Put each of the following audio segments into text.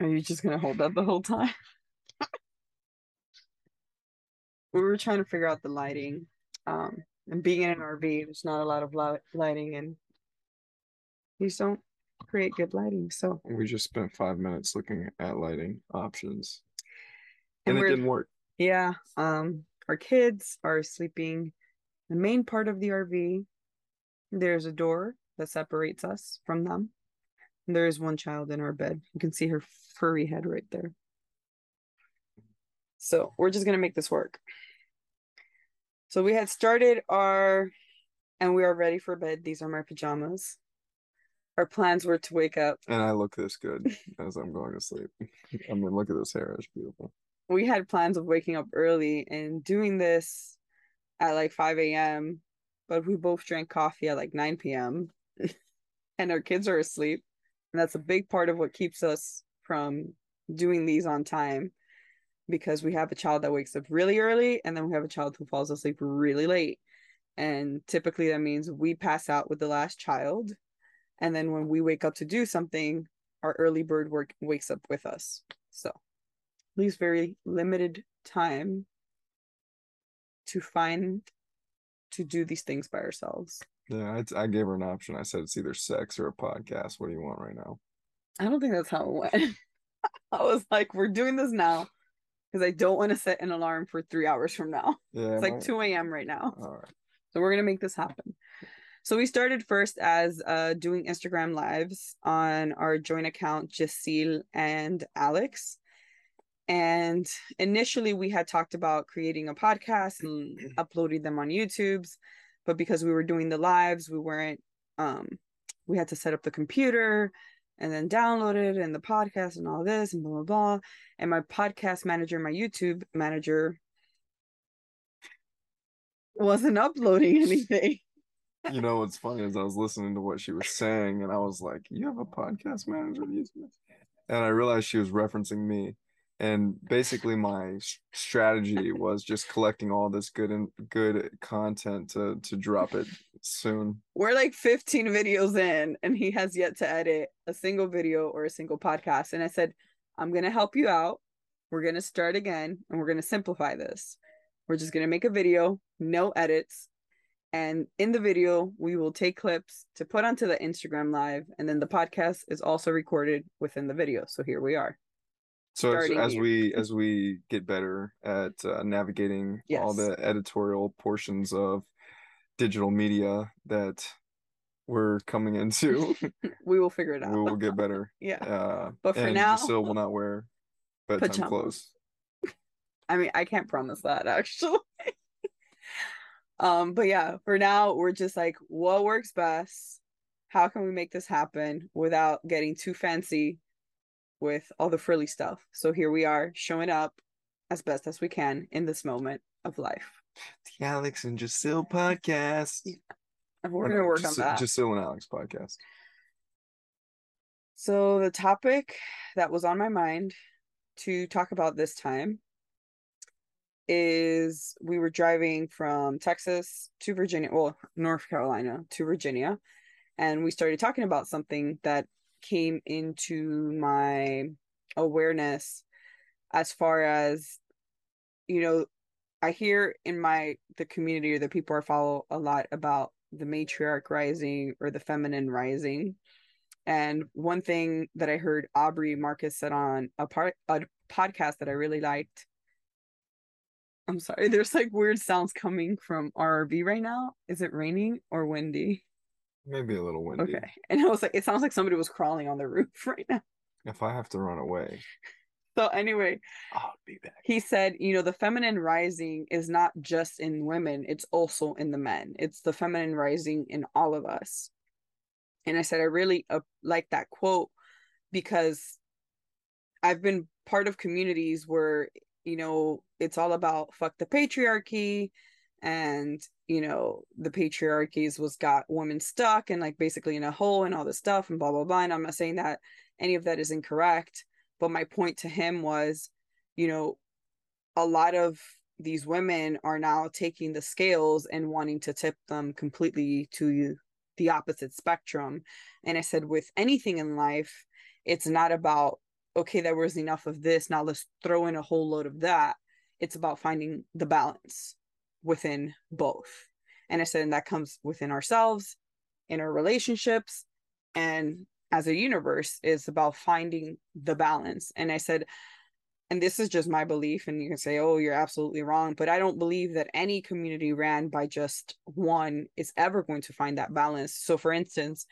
Are you just gonna hold that the whole time? we were trying to figure out the lighting. Um, and being in an RV, there's not a lot of light lighting, and these don't create good lighting. So We just spent five minutes looking at lighting options, And and, it didn't work. yeah, um, our kids are sleeping the main part of the RV. There's a door that separates us from them. There is one child in our bed. You can see her furry head right there. So we're just gonna make this work. So we had started our, and we are ready for bed. These are my pajamas. Our plans were to wake up. And I look this good as I'm going to sleep. I mean, look at this hair; it's beautiful. We had plans of waking up early and doing this at like 5 a.m., but we both drank coffee at like 9 p.m. and our kids are asleep. And that's a big part of what keeps us from doing these on time because we have a child that wakes up really early and then we have a child who falls asleep really late. And typically that means we pass out with the last child. And then when we wake up to do something, our early bird work wakes up with us. So leaves very limited time to find to do these things by ourselves. Yeah, I, I gave her an option. I said it's either sex or a podcast. What do you want right now? I don't think that's how it went. I was like, we're doing this now because I don't want to set an alarm for three hours from now. Yeah, It's like my- 2 a.m. right now. All right. So we're gonna make this happen. So we started first as uh doing Instagram lives on our joint account, Jessyl and Alex. And initially we had talked about creating a podcast and uploading them on YouTube's, but because we were doing the lives, we weren't um we had to set up the computer and then download it and the podcast and all this and blah blah blah. And my podcast manager, my YouTube manager wasn't uploading anything. You know what's funny is I was listening to what she was saying, and I was like, "You have a podcast manager?" And I realized she was referencing me. And basically, my strategy was just collecting all this good and good content to to drop it soon. We're like 15 videos in, and he has yet to edit a single video or a single podcast. And I said, I'm going to help you out. We're going to start again and we're going to simplify this. We're just going to make a video, no edits. And in the video, we will take clips to put onto the Instagram live. And then the podcast is also recorded within the video. So here we are. So as, as we as we get better at uh, navigating all the editorial portions of digital media that we're coming into, We will figure it out. we will get better. yeah. Uh, But for now- still will not wear bedtime Pajamas. clothes. I mean, I can't promise that actually. um, but yeah, for now, we're just like, what works best? How can we make this happen without getting too fancy with all the frilly stuff? So here we are showing up as best as we can in this moment of life. The Alex and Jessyl podcast. And we're gonna work on that. Jessyl and Alex podcast. So the topic that was on my mind to talk about this time is we were driving from Texas to Virginia, well, North Carolina to Virginia, and we started talking about something that came into my awareness as far as you know I hear in my the community or the people I follow a lot about the matriarch rising or the feminine rising. And one thing that I heard Aubrey Marcus said on a part a podcast that I really liked. I'm sorry, there's like weird sounds coming from RV right now. Is it raining or windy? Maybe a little windy. Okay. And I was like, it sounds like somebody was crawling on the roof right now. If I have to run away, So anyway, I'll be back. he said, you know, the feminine rising is not just in women, it's also in the men. It's the feminine rising in all of us. And I said, I really uh, like that quote because I've been part of communities where, you know, it's all about fuck the patriarchy and, you know, the patriarchies was got women stuck and like basically in a hole and all this stuff and blah, blah, blah. And I'm not saying that any of that is incorrect. But my point to him was, you know, a lot of these women are now taking the scales and wanting to tip them completely to the opposite spectrum. And I said, with anything in life, it's not about okay, there was enough of this. Now let's throw in a whole load of that. It's about finding the balance within both. And I said, and that comes within ourselves, in our relationships, and as a universe, is about finding the balance. And I said, and this is just my belief, and you can say, oh, you're absolutely wrong, but I don't believe that any community ran by just one is ever going to find that balance. So, for instance,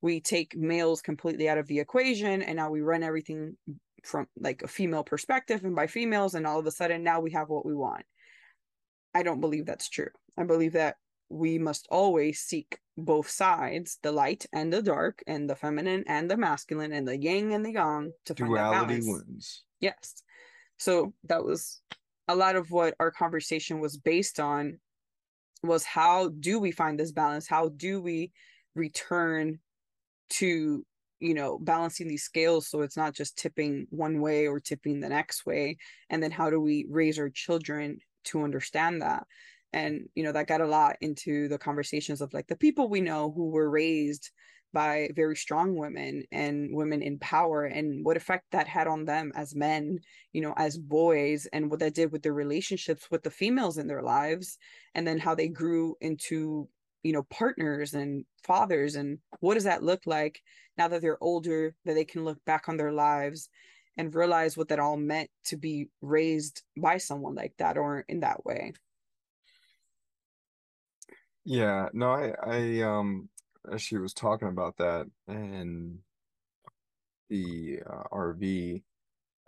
we take males completely out of the equation and now we run everything from like a female perspective and by females and all of a sudden now we have what we want i don't believe that's true. I believe that we must always seek both sides the light and the dark and the feminine and the masculine and the yang and the yang to find duality wins. Yes. So that was a lot of what our conversation was based on was how do we find this balance? How do we return to you know balancing these scales so it's not just tipping one way or tipping the next way? And then how do we raise our children to understand that. And you know that got a lot into the conversations of like the people we know who were raised by very strong women and women in power and what effect that had on them as men you know as boys and what that did with their relationships with the females in their lives and then how they grew into you know partners and fathers and what does that look like now that they're older that they can look back on their lives and realize what that all meant to be raised by someone like that or in that way. Yeah no i i um as she was talking about that and the uh, rv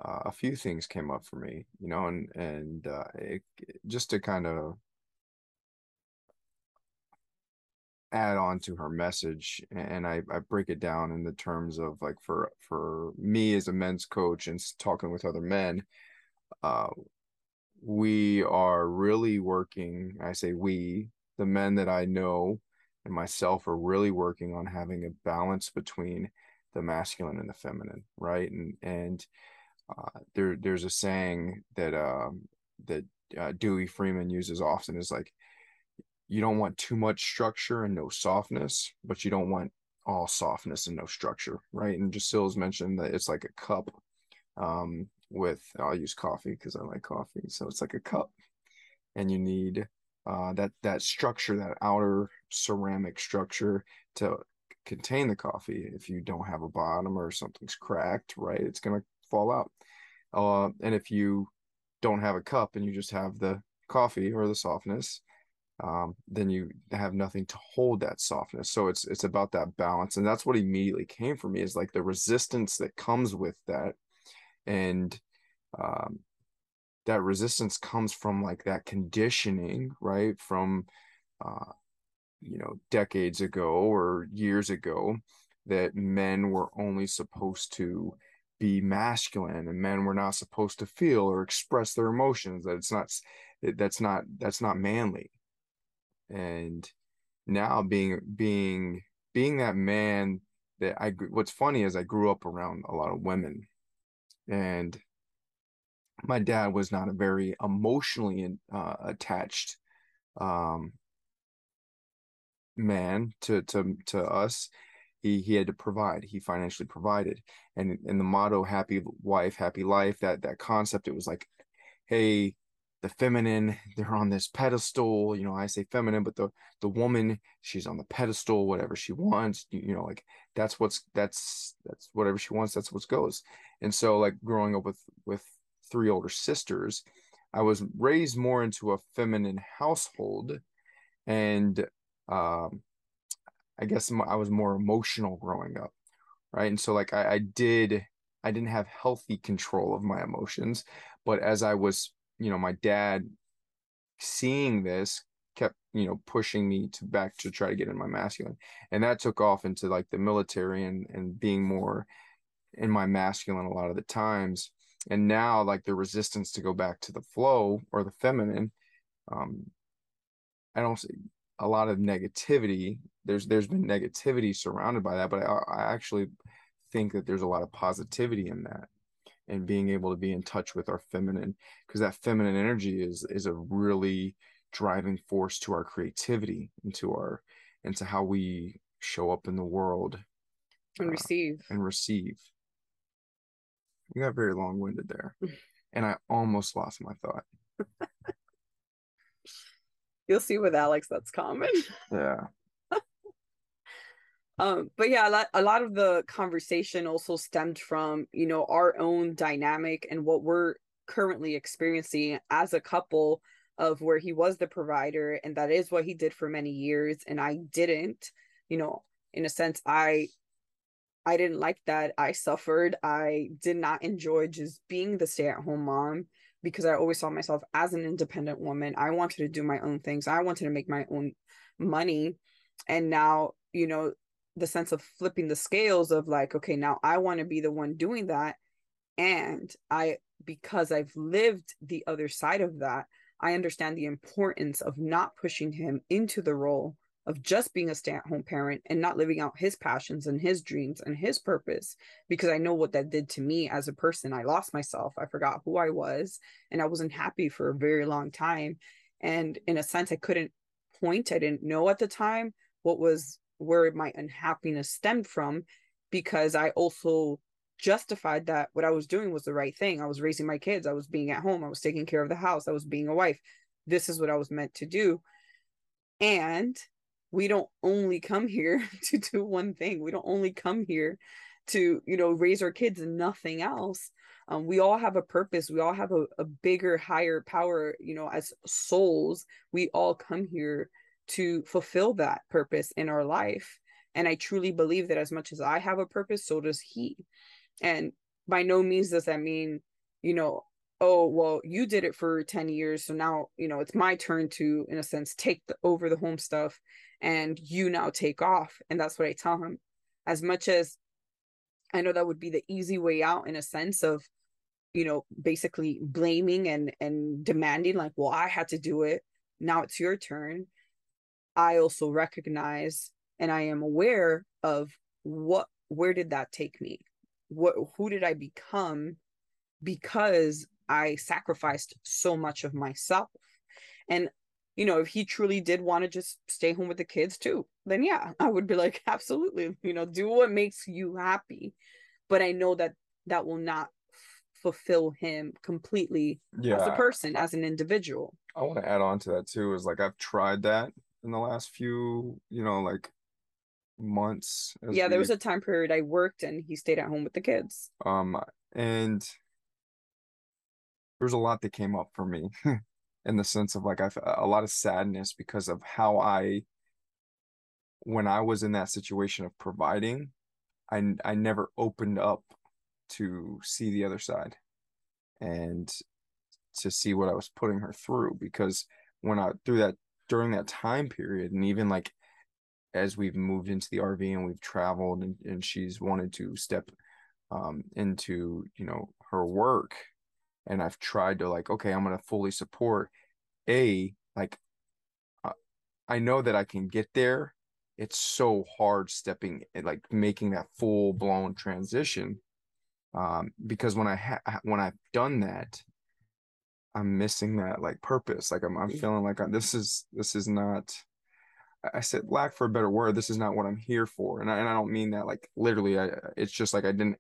uh, a few things came up for me you know and and uh, it, just to kind of add on to her message and I, I break it down in the terms of like for for me as a men's coach and talking with other men uh we are really working i say we the men that i know and myself are really working on having a balance between the masculine and the feminine right? And and uh, there there's a saying that um that uh, Dewey Freeman uses often is like you don't want too much structure and no softness, but you don't want all softness and no structure, right? And Jessyl's mentioned that it's like a cup um, with, I'll use coffee because I like coffee. So it's like a cup and you need uh, that, that structure, that outer ceramic structure to contain the coffee. If you don't have a bottom or something's cracked, right, it's going to fall out. Uh, and if you don't have a cup and you just have the coffee or the softness, um, then you have nothing to hold that softness. So it's it's about that balance, and that's what immediately came for me is like the resistance that comes with that, and um, that resistance comes from like that conditioning, right? From uh, you know decades ago or years ago, that men were only supposed to be masculine and men were not supposed to feel or express their emotions that it's not that's not that's not manly and now being being being that man that I what's funny is I grew up around a lot of women. And my dad was not a very emotionally uh, attached um, man to to to us. He he had to provide. He financially provided. And and the motto happy wife happy life that that concept it was like hey the feminine they're on this pedestal you know i say feminine but the the woman she's on the pedestal whatever she wants you, you know like that's what's that's that's whatever she wants that's what goes. And so like growing up with with three older sisters i was raised more into a feminine household and um i guess i was more emotional growing up right? And so like I, I did i didn't have healthy control of my emotions but as i was you know my dad seeing this kept you know pushing me to back to try to get in my masculine. And that took off into like the military and and being more in my masculine a lot of the times. And now like the resistance to go back to the flow or the feminine um i don't see a lot of negativity. There's there's been negativity surrounded by that but i, I actually think that there's a lot of positivity in that and being able to be in touch with our feminine because that feminine energy is is a really driving force to our creativity into our into how we show up in the world and uh, receive and receive You got very long winded there. and I almost lost my thought. You'll see with Alex that's common. Yeah. Um, but yeah, a lot, a lot of the conversation also stemmed from, you know, our own dynamic and what we're currently experiencing as a couple of where he was the provider and that is what he did for many years and I didn't, you know, in a sense I I didn't like that. I suffered. I did not enjoy just being the stay-at-home mom because I always saw myself as an independent woman. I wanted to do my own things. I wanted to make my own money. And now, you know, the sense of flipping the scales of like, okay, now I want to be the one doing that. And I, because I've lived the other side of that, I understand the importance of not pushing him into the role of just being a stay at home parent and not living out his passions and his dreams and his purpose because I know what that did to me as a person. I lost myself. I forgot who I was and I wasn't happy for a very long time. And in a sense, I couldn't point, I didn't know at the time what was where my unhappiness stemmed from because I also justified that what I was doing was the right thing. I was raising my kids, I was being at home, I was taking care of the house, I was being a wife. This is what I was meant to do. And we don't only come here to do one thing. We don't only come here to, you know, raise our kids and nothing else. Um, we all have a purpose. We all have a, a bigger, higher power, you know, as souls. We all come here to fulfill that purpose in our life. And I truly believe that as much as I have a purpose, so does he. And by no means does that mean, you know, oh well you did it for 10 years so now you know it's my turn to in a sense take the, over the home stuff and you now take off and that's what i tell him as much as i know that would be the easy way out in a sense of you know basically blaming and and demanding like well i had to do it now it's your turn i also recognize and i am aware of what where did that take me what who did i become because I sacrificed so much of myself. And, you know, if he truly did want to just stay home with the kids too, then yeah, I would be like, absolutely, you know, do what makes you happy. But I know that that will not f- fulfill him completely yeah. as a person, as an individual. I want to add on to that too, is like I've tried that in the last few, you know, like months. Yeah, we... there was a time period I worked and he stayed at home with the kids. Um, and there's a lot that came up for me in the sense of like I a lot of sadness because of how I when I was in that situation of providing, I I never opened up to see the other side and to see what I was putting her through because when I through that during that time period and even like as we've moved into the RV and we've traveled and, and she's wanted to step um, into you know her work and I've tried to like, okay, I'm gonna fully support. A like, uh, I know that I can get there. It's so hard stepping like making that full blown transition, um, because when I ha- when I've done that, I'm missing that like purpose. Like I'm I'm feeling like I, this is this is not. I said lack for a better word. This is not what I'm here for, and I, and I don't mean that like literally. I it's just like I didn't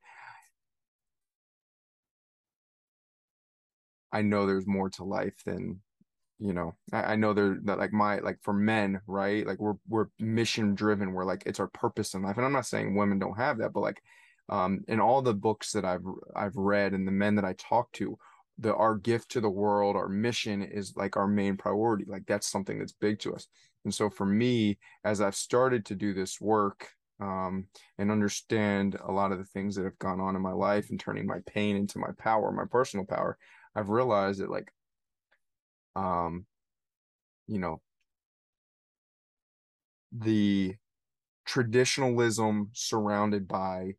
I know there's more to life than you know I, I know there that like my like for men right like we're we're mission driven we're like it's our purpose in life and i'm not saying women don't have that but like um in all the books that i've i've read and the men that i talk to the our gift to the world our mission is like our main priority like that's something that's big to us. And so for me as i've started to do this work um, and understand a lot of the things that have gone on in my life and turning my pain into my power my personal power I've realized that like um you know the traditionalism surrounded by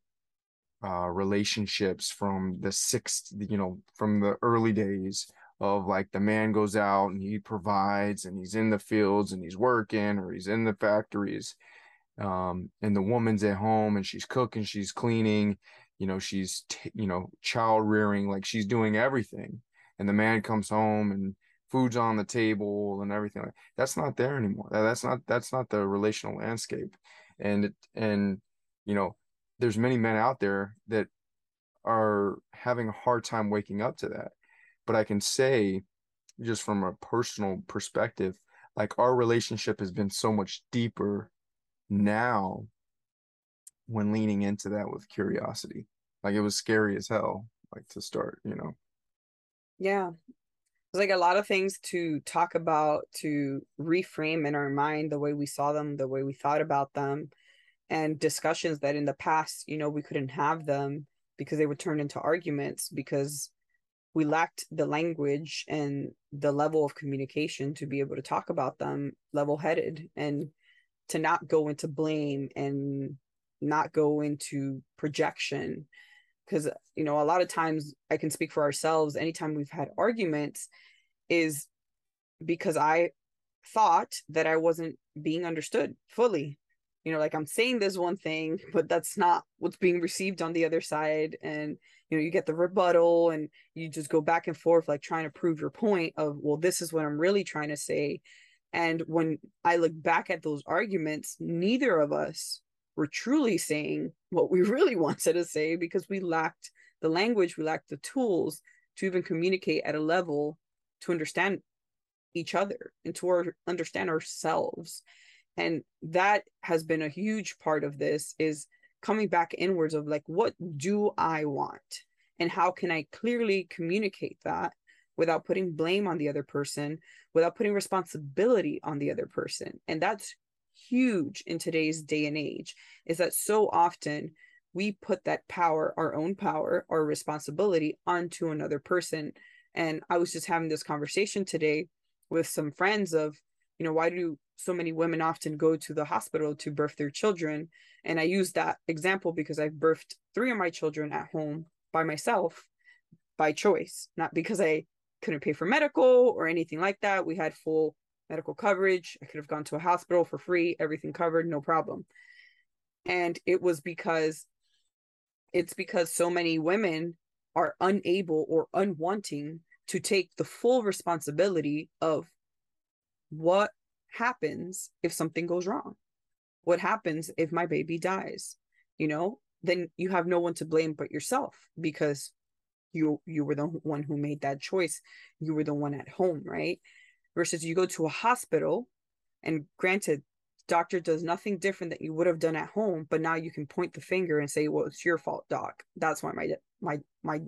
uh relationships from the sixth you know from the early days of like the man goes out and he provides and he's in the fields and he's working or he's in the factories um and the woman's at home and she's cooking she's cleaning you know she's t- you know child rearing like she's doing everything. And the man comes home and food's on the table and everything like that's not there anymore. That's not that's not the relational landscape. And and you know there's many men out there that are having a hard time waking up to that. But I can say, just from a personal perspective, like our relationship has been so much deeper now when leaning into that with curiosity. Like it was scary as hell, like to start, you know. Yeah. There's like a lot of things to talk about, to reframe in our mind the way we saw them, the way we thought about them, and discussions that in the past, you know, we couldn't have them because they would turn into arguments because we lacked the language and the level of communication to be able to talk about them level headed and to not go into blame and not go into projection. Because you know a lot of times i can speak for ourselves anytime we've had arguments is because i thought that i wasn't being understood fully you know like i'm saying this one thing but that's not what's being received on the other side. And you know you get the rebuttal and you just go back and forth like trying to prove your point of well this is what i'm really trying to say. And when i look back at those arguments neither of us were truly saying what we really wanted to say because we lacked the language we lacked the tools to even communicate at a level to understand each other and to understand ourselves and that has been a huge part of this is coming back inwards of like what do i want? And how can i clearly communicate that without putting blame on the other person without putting responsibility on the other person? And that's huge in today's day and age is that so often we put that power our own power our responsibility onto another person. And i was just having this conversation today with some friends of you know why do so many women often go to the hospital to birth their children. And I use that example because I've birthed three of my children at home by myself by choice, not because I couldn't pay for medical or anything like that. We had full medical coverage. I could have gone to a hospital for free, everything covered, no problem. And it was because it's because so many women are unable or unwanting to take the full responsibility of what happens if something goes wrong? What happens if my baby dies? You know, then you have no one to blame but yourself because you you were the one who made that choice. You were the one at home, right? Versus you go to a hospital and granted doctor does nothing different that you would have done at home but now you can point the finger and say well it's your fault doc that's why my my my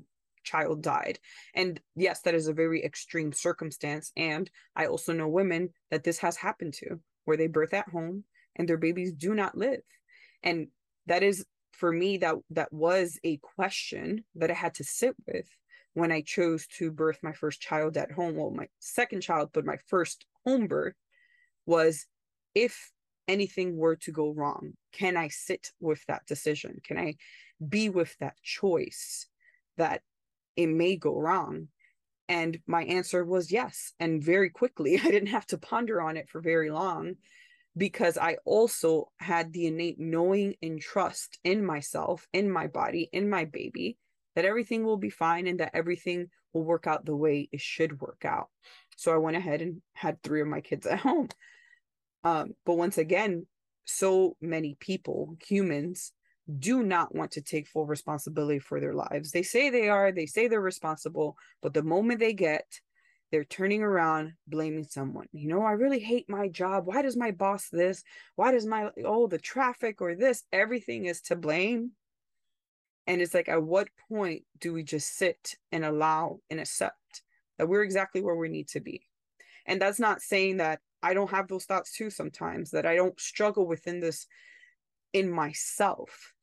child died. And yes, that is a very extreme circumstance. And I also know women that this has happened to where they birth at home and their babies do not live. And that is for me that that was a question that I had to sit with when I chose to birth my first child at home. Well, my second child, but my first home birth was if anything were to go wrong, can I sit with that decision? Can I be with that choice that it may go wrong. And my answer was yes. And very quickly, I didn't have to ponder on it for very long because I also had the innate knowing and trust in myself, in my body, in my baby, that everything will be fine and that everything will work out the way it should work out. So I went ahead and had three of my kids at home. Um, but once again, so many people, humans, do not want to take full responsibility for their lives. They say they are, they say they're responsible, but the moment they get, they're turning around blaming someone. You know, I really hate my job. Why does my boss this? Why does my, oh, the traffic or this? Everything is to blame. And it's like, at what point do we just sit and allow and accept that we're exactly where we need to be? And that's not saying that I don't have those thoughts too sometimes, that I don't struggle within this in myself.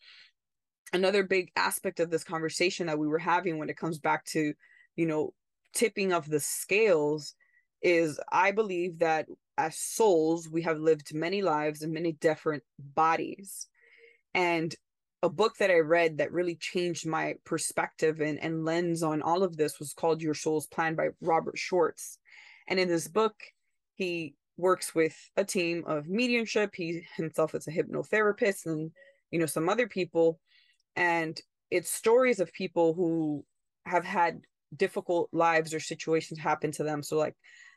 Another big aspect of this conversation that we were having when it comes back to, you know, tipping of the scales is I believe that as souls, we have lived many lives in many different bodies. And a book that I read that really changed my perspective and, and lens on all of this was called Your Soul's Plan by Robert Schwartz. And in this book, he works with a team of mediumship. He himself is a hypnotherapist and, you know, some other people. And it's stories of people who have had difficult lives or situations happen to them. So, like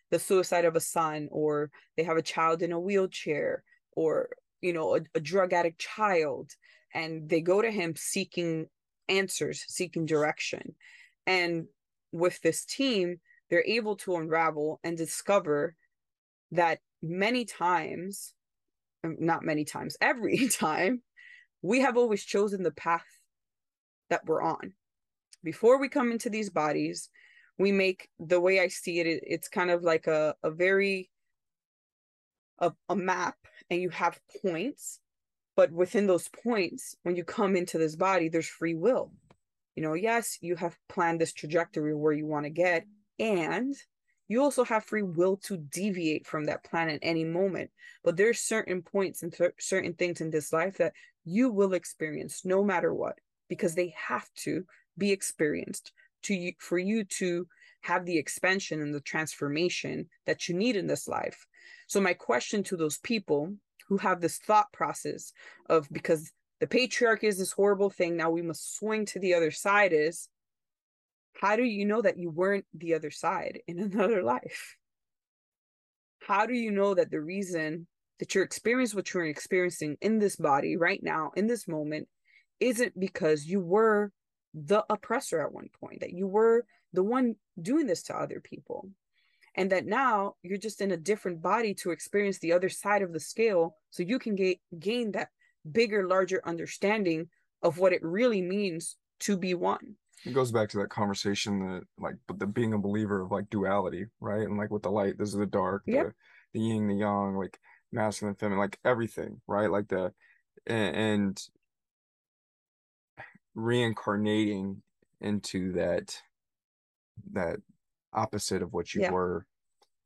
the suicide of a son, or they have a child in a wheelchair, or, you know, a, a drug addict child. And they go to him seeking answers, seeking direction. And with this team, they're able to unravel and discover that many times, um, not many times, every time, we have always chosen the path that we're on. Before we come into these bodies, we make the way I see it, it's kind of like a, a very a, a map and you have points but within those points when you come into this body there's free will you know yes you have planned this trajectory where you want to get and you also have free will to deviate from that plan at any moment but there's certain points and th- certain things in this life that you will experience no matter what because they have to be experienced to you for you to have the expansion and the transformation that you need in this life. So my question to those people who have this thought process of because the patriarchy is this horrible thing, now we must swing to the other side is how do you know that you weren't the other side in another life? How do you know that the reason that you're experiencing what you're experiencing in this body right now, in this moment, isn't because you were the oppressor at one point, that you were the one doing this to other people? and that now you're just in a different body to experience the other side of the scale so you can get, gain that bigger larger understanding of what it really means to be one it goes back to that conversation that like the being a believer of like duality right and like with the light this is the dark yep. the, the yin the yang like masculine feminine like everything right like the and, and reincarnating into that that opposite of what you yeah. were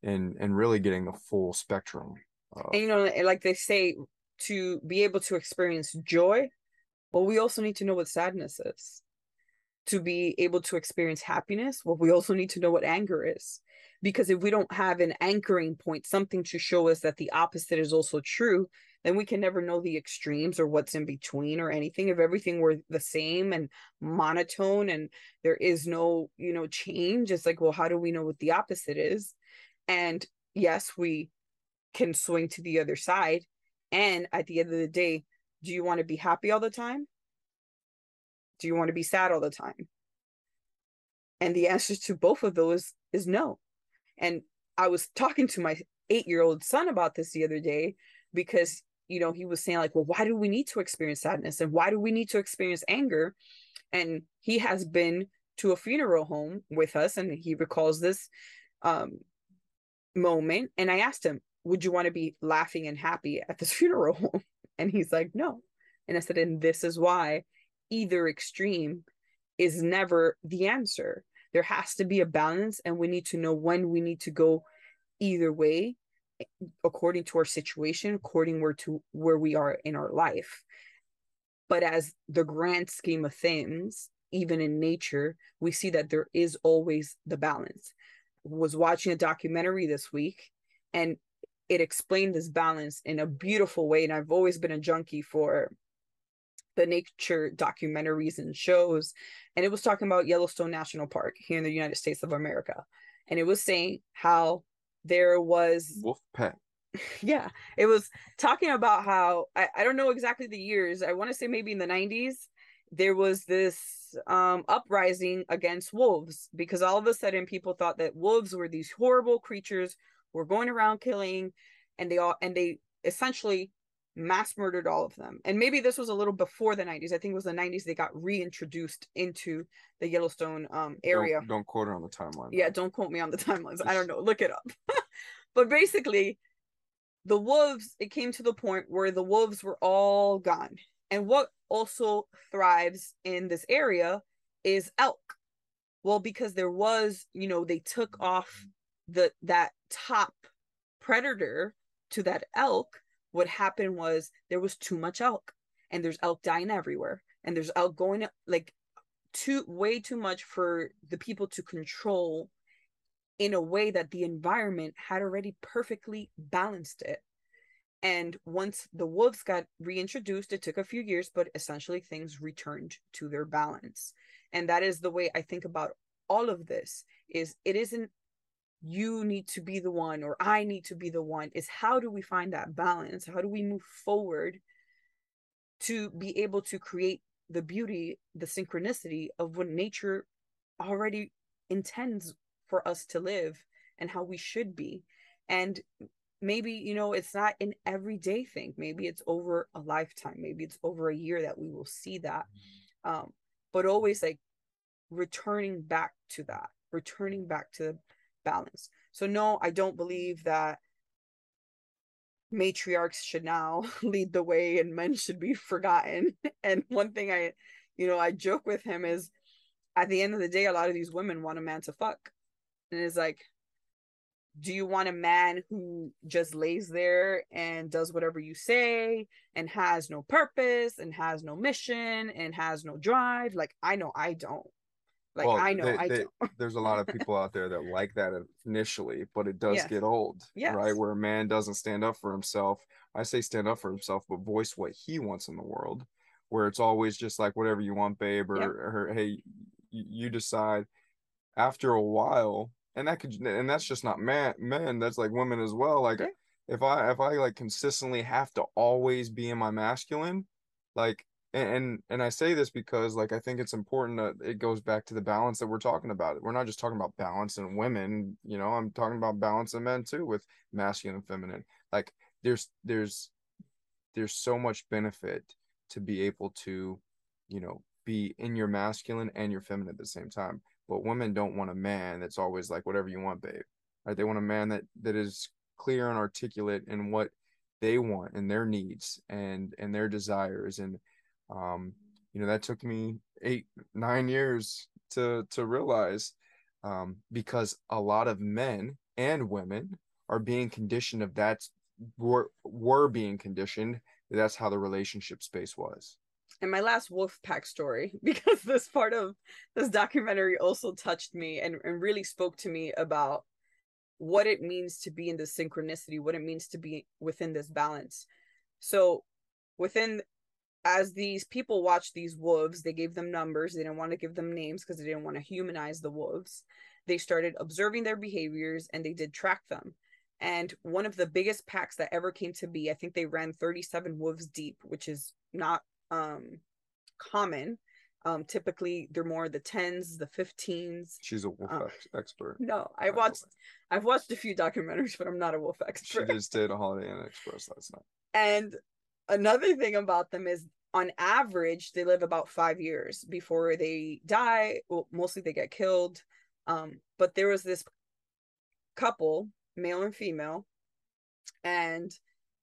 and and really getting the full spectrum and you know like they say to be able to experience joy well we also need to know what sadness is to be able to experience happiness well we also need to know what anger is. Because if we don't have an anchoring point something to show us that the opposite is also true then we can never know the extremes or what's in between or anything. If everything were the same and monotone and there is no you know change it's like well how do we know what the opposite is? And yes we can swing to the other side. And at the end of the day do you want to be happy all the time do you want to be sad all the time and the answer to both of those is no and i was talking to my eight year old son about this the other day because you know, he was saying like, well, why do we need to experience sadness and why do we need to experience anger? And he has been to a funeral home with us and he recalls this um moment and I asked him, "Would you want to be laughing and happy at this funeral home?" And he's like, "No." And I said, "And this is why either extreme is never the answer. There has to be a balance and we need to know when we need to go either way according to our situation according where to where we are in our life but as the grand scheme of things even in nature we see that there is always the balance was watching a documentary this week and it explained this balance in a beautiful way and i've always been a junkie for the nature documentaries and shows and it was talking about yellowstone national park here in the united states of america. And it was saying how there was wolf pack yeah it was talking about how I, I don't know exactly the years i want to say maybe in the 90s there was this um uprising against wolves because all of a sudden people thought that wolves were these horrible creatures were going around killing and they all and they essentially mass murdered all of them. And maybe this was a little before the 90s. I think it was the 90s they got reintroduced into the Yellowstone um area. Don't, don't quote it on the timeline. Yeah, don't quote me on the timelines. I don't know. Look it up. but basically, the wolves, it came to the point where the wolves were all gone. And what also thrives in this area is elk. Well, because there was, you know, they took off the that top predator to that elk what happened was there was too much elk and there's elk dying everywhere and there's elk going like too way too much for the people to control in a way that the environment had already perfectly balanced it. And once the wolves got reintroduced it took a few years but essentially things returned to their balance. And that is the way i think about all of this is it isn't you need to be the one or I need to be the one is how do we find that balance? How do we move forward to be able to create the beauty, the synchronicity of what nature already intends for us to live and how we should be. And maybe, you know, it's not an everyday thing. Maybe it's over a lifetime. Maybe it's over a year that we will see that. Um, but always like returning back to that, returning back to balance. So, no, I don't believe that matriarchs should now lead the way and men should be forgotten. And one thing I, you know, I joke with him is at the end of the day, a lot of these women want a man to fuck. And it's like, do you want a man who just lays there and does whatever you say and has no purpose and has no mission and has no drive? Like, I know I don't. Like well, I know they, I they, there's a lot of people out there that like that initially, but it does yes. get old, yes. right? Where a man doesn't stand up for himself. I say stand up for himself, but voice what he wants in the world. Where it's always just like whatever you want, babe, or, yep. or hey, you decide. After a while, and that could, and that's just not man, men. That's like women as well. Like if I if I like consistently have to always be in my masculine, like and and I say this because like I think it's important that it goes back to the balance that we're talking about. We're not just talking about balance in women, you know, I'm talking about balance in men too with masculine and feminine. Like there's there's there's so much benefit to be able to, you know, be in your masculine and your feminine at the same time. But women don't want a man that's always like whatever you want, babe. Right? They want a man that that is clear and articulate in what they want and their needs and and their desires and um, you know, that took me eight, nine years to to realize um, because a lot of men and women are being conditioned of that were were being conditioned that's how the relationship space was. And my last wolf pack story because this part of this documentary also touched me and, and really spoke to me about what it means to be in this synchronicity what it means to be within this balance. So within as these people watched these wolves, they gave them numbers. They didn't want to give them names because they didn't want to humanize the wolves. They started observing their behaviors and they did track them. And one of the biggest packs that ever came to be, I think they ran 37 wolves deep, which is not um, common. Um, typically, they're more the 10s, the 15s. She's a wolf um, expert. No, I watched, I've watched a few documentaries, but I'm not a wolf expert. She just did a Holiday Inn Express last night. And another thing about them is on average they live about five years before they die. Well mostly they get killed. Um, but there was this couple male and female and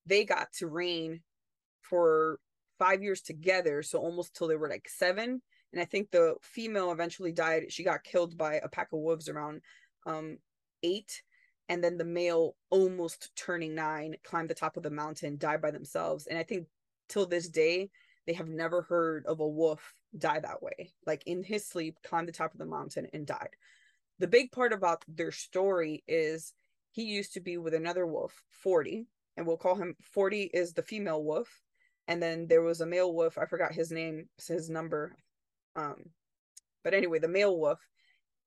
they got to reign for five years together so almost till they were like seven. And i think the female eventually died. She got killed by a pack of wolves around um, eight. And then the male almost turning nine climbed the top of the mountain died by themselves. And i think till this day they have never heard of a wolf die that way. Like in his sleep, climbed the top of the mountain and died. The big part about their story is he used to be with another wolf, 40, and we'll call him 40 is the female wolf. And then there was a male wolf, I forgot his name, his number. Um, but anyway, the male wolf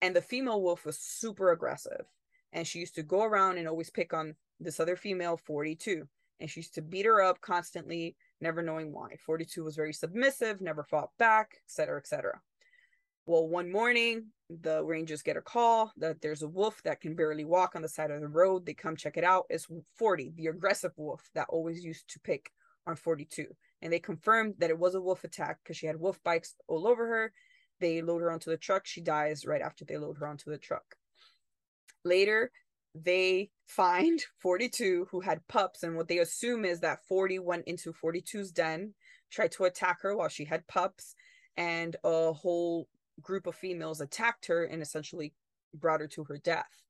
and the female wolf was super aggressive. And she used to go around and always pick on this other female 42. And she used to beat her up constantly never knowing why. 42 was very submissive, never fought back, etc., etc. Well, one morning, the rangers get a call that there's a wolf that can barely walk on the side of the road. They come check it out. It's 40, the aggressive wolf that always used to pick on 42. And they confirmed that it was a wolf attack because she had wolf bites all over her. They load her onto the truck. She dies right after they load her onto the truck. Later, they find 42 who had pups and what they assume is that 40 went into 42's den tried to attack her while she had pups and a whole group of females attacked her and essentially brought her to her death.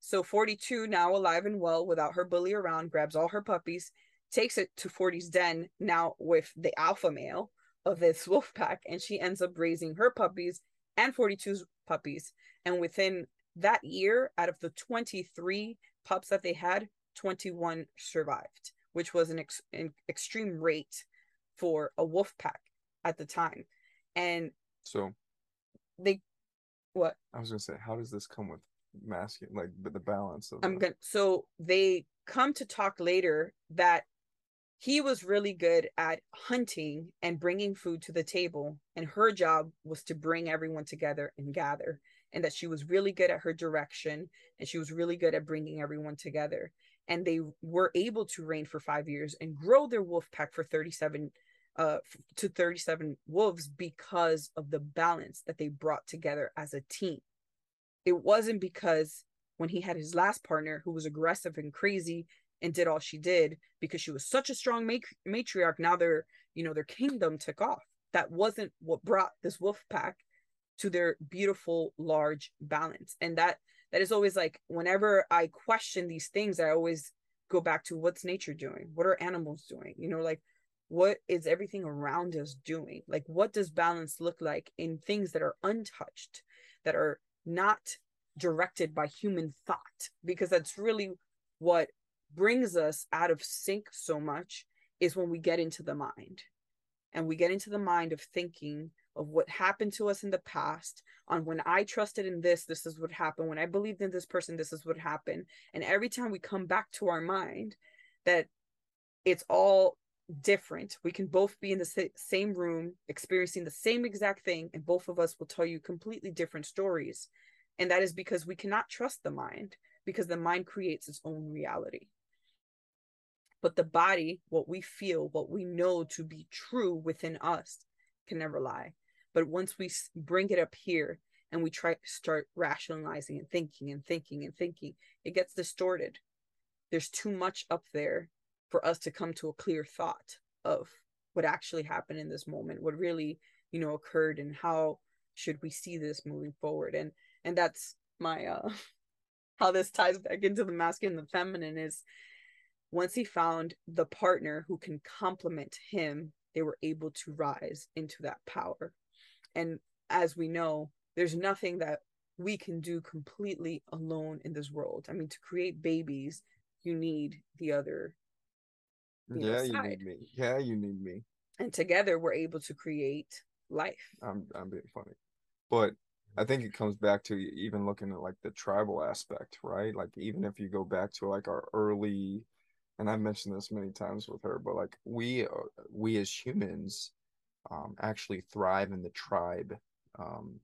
So 42 now alive and well without her bully around grabs all her puppies takes it to 40's den now with the alpha male of this wolf pack and she ends up raising her puppies and 42's puppies. And within that year, out of the 23 pups that they had, 21 survived, which was an, ex- an extreme rate for a wolf pack at the time. And so they, what? I was gonna say, how does this come with masculine, like the, the balance of? I'm gonna. So they come to talk later that he was really good at hunting and bringing food to the table and her job was to bring everyone together and gather and that she was really good at her direction and she was really good at bringing everyone together and they were able to reign for 5 years and grow their wolf pack for 37 uh to 37 wolves because of the balance that they brought together as a team. It wasn't because when he had his last partner who was aggressive and crazy and did all she did because she was such a strong matriarch now their you know their kingdom took off. That wasn't what brought this wolf pack to their beautiful large balance. And that that is always like whenever i question these things i always go back to what's nature doing? What are animals doing? You know like what is everything around us doing? Like what does balance look like in things that are untouched that are not directed by human thought? Because that's really what brings us out of sync so much is when we get into the mind. And we get into the mind of thinking of what happened to us in the past on when i trusted in this this is what happened. When i believed in this person this is what happened. And every time we come back to our mind that it's all different we can both be in the same room experiencing the same exact thing and both of us will tell you completely different stories. And that is because we cannot trust the mind because the mind creates its own reality. But the body, what we feel, what we know to be true within us, can never lie. But once we bring it up here and we try to start rationalizing and thinking and thinking and thinking, it gets distorted. There's too much up there for us to come to a clear thought of what actually happened in this moment, what really, you know, occurred and how should we see this moving forward. And and that's my uh how this ties back into the masculine and the feminine is once he found the partner who can complement him, they were able to rise into that power. And as we know, there's nothing that we can do completely alone in this world. I mean, to create babies, you need the other. You yeah, know, you need me. Yeah, you need me. And together, we're able to create life. I'm I'm being funny, but I think it comes back to even looking at like the tribal aspect, right? Like even if you go back to like our early and I've mentioned this many times with her, but like we uh, we as humans um, actually thrive in the tribe um,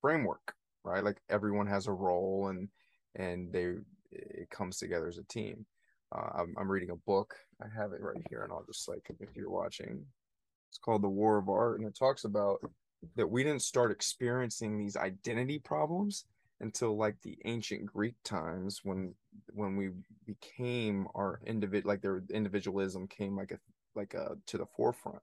framework, right? Like everyone has a role and and they it comes together as a team. Uh, I'm, I'm reading a book. I have it right here, and I'll just like if you're watching, it's called The War of Art, and it talks about that we didn't start experiencing these identity problems until like the ancient Greek times when when we became our individual like their individualism came like a like a to the forefront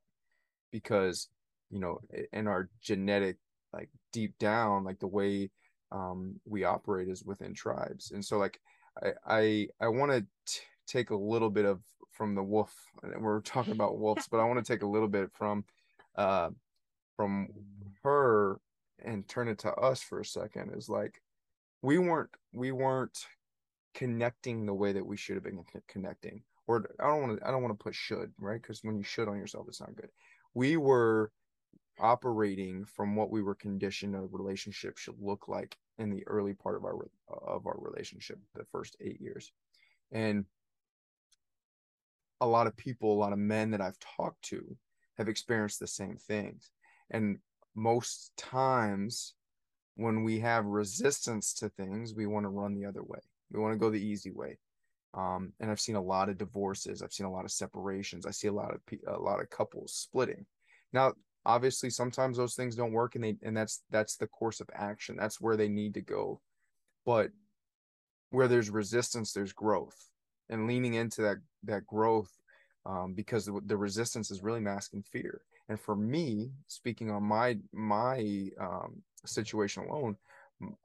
because you know in our genetic like deep down like the way um we operate is within tribes. And so like i i i want to take a little bit of from the wolf we're talking about wolves but i want to take a little bit from uh from her and turn it to us for a second is like we weren't we weren't connecting the way that we should have been connecting or i don't want to i don't want to put should right? Because when you should on yourself it's not good we were operating from what we were conditioned a relationship should look like in the early part of our of our relationship the first eight years and a lot of people a lot of men that i've talked to have experienced the same things and most times when we have resistance to things, we want to run the other way. We want to go the easy way. Um, and I've seen a lot of divorces. I've seen a lot of separations. I see a lot of a lot of couples splitting. Now, obviously, sometimes those things don't work, and they and that's that's the course of action. That's where they need to go. But where there's resistance, there's growth, and leaning into that that growth um, because the, the resistance is really masking fear. And for me, speaking on my my um, situation alone,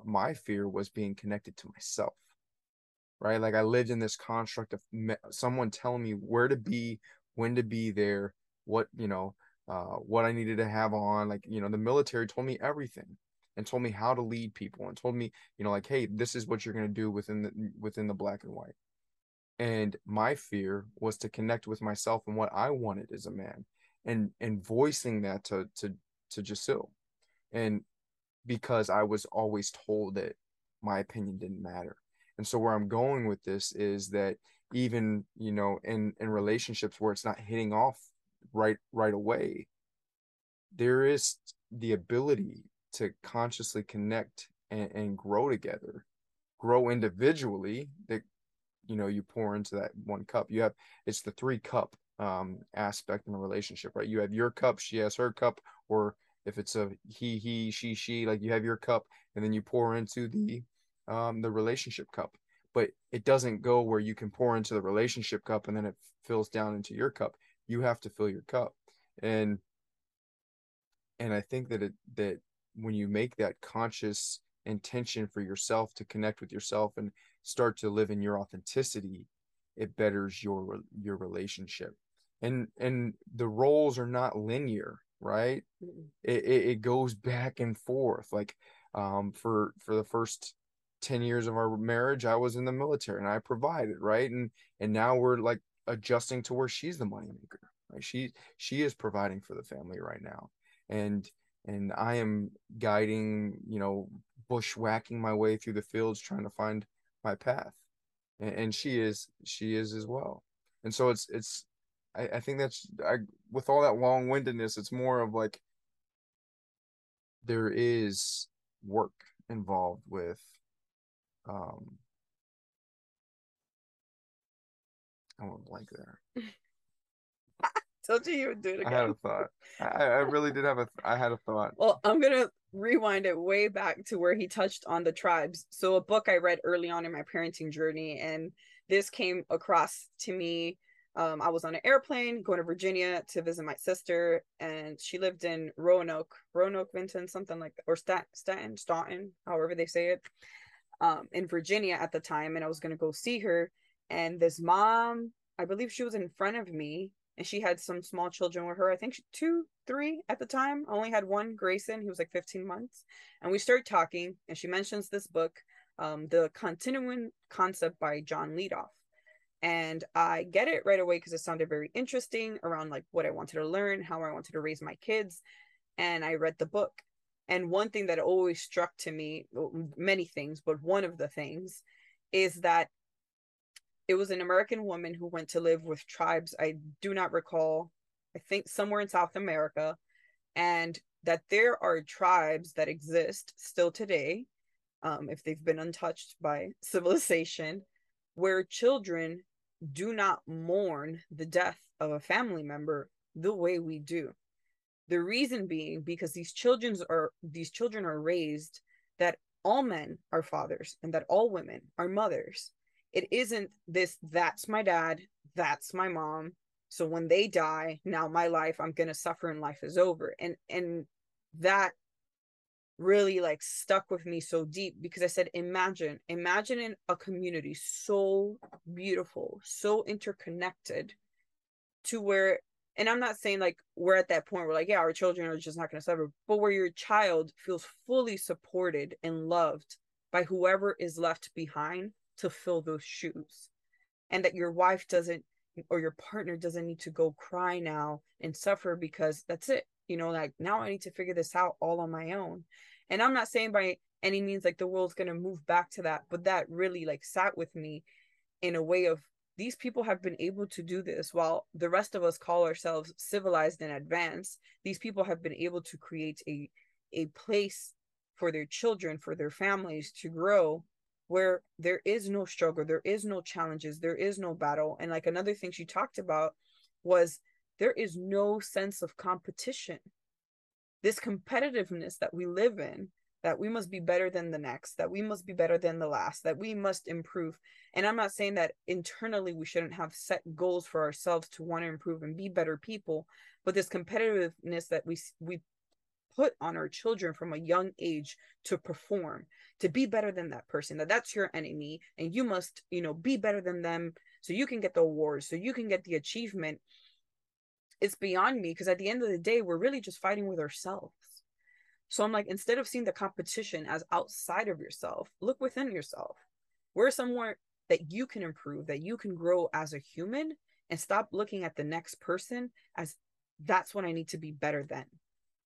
my fear was being connected to myself. Right, like I lived in this construct of me- someone telling me where to be, when to be there, what you know, uh, what I needed to have on. Like you know, the military told me everything and told me how to lead people and told me you know like hey this is what you're going to do within the within the black and white and my fear was to connect with myself and what i wanted as a man and and voicing that to to to Jessyl, and because I was always told that my opinion didn't matter. And so where I'm going with this is that even you know in in relationships where it's not hitting off right right away there is the ability to consciously connect and, and grow together grow individually that you know you pour into that one cup. You have it's the three cup um aspect in a relationship right? You have your cup she has her cup or if it's a he he she she like you have your cup and then you pour into the um the relationship cup but it doesn't go where you can pour into the relationship cup and then it fills down into your cup. You have to fill your cup. And and i think that it that when you make that conscious intention for yourself to connect with yourself and start to live in your authenticity it betters your your relationship. And and the roles are not linear right? It, it, it goes back and forth. Like um for for the first 10 years of our marriage i was in the military and i provided right? And and now we're like adjusting to where she's the money maker right? She she is providing for the family right now. And and i am guiding you know bushwhacking my way through the fields trying to find my path. And, and she is she is as well. And so it's it's I, I think that's I with all that long windedness, it's more of like there is work involved with um I went blank there. Told you you would do it again. I had a thought. I, I really did have a I had a thought. Well, I'm gonna rewind it way back to where he touched on the tribes. So a book I read early on in my parenting journey, and this came across to me um, I was on an airplane going to Virginia to visit my sister, and she lived in Roanoke, Roanoke, Vinton, something like that, or Stat, Staten, Staunton, however they say it, um, in Virginia at the time. And I was to go see her. And this mom, I believe she was in front of me, and she had some small children with her. I think she, two, three at the time. I only had one, Grayson. He was like 15 months. And we started talking, and she mentions this book, um, The Continuum Concept by Jean Liedloff and I get it right away because it sounded very interesting around like what I wanted to learn, how I wanted to raise my kids, and I read the book. And one thing that always struck to me, many things, but one of the things is that it was an American woman who went to live with tribes. I do not recall, I think somewhere in South America, and that there are tribes that exist still today, um, if they've been untouched by civilization, where children do not mourn the death of a family member the way we do. The reason being because these children are these children are raised that all men are fathers and that all women are mothers. It isn't this that's my dad, that's my mom. So when they die, now my life I'm going to suffer and life is over. And and that really like stuck with me so deep because I said, imagine, imagine in a community so beautiful, so interconnected to where, and I'm not saying like we're at that point where like, yeah, our children are just not going to suffer, but where your child feels fully supported and loved by whoever is left behind to fill those shoes. And that your wife doesn't or your partner doesn't need to go cry now and suffer because that's it you know like now i need to figure this out all on my own and i'm not saying by any means like the world's going to move back to that but that really like sat with me in a way of these people have been able to do this while the rest of us call ourselves civilized and advanced these people have been able to create a a place for their children for their families to grow where there is no struggle there is no challenges there is no battle. And like another thing she talked about was there is no sense of competition. This competitiveness that we live in that we must be better than the next that we must be better than the last that we must improve. And i'm not saying that internally we shouldn't have set goals for ourselves to want to improve and be better people but this competitiveness that we we put on our children from a young age to perform to be better than that person that that's your enemy and you must you know be better than them so you can get the awards so you can get the achievement it's beyond me because at the end of the day we're really just fighting with ourselves so i'm like instead of seeing the competition as outside of yourself look within yourself. Where's somewhere that you can improve that you can grow as a human and stop looking at the next person as that's what i need to be better than.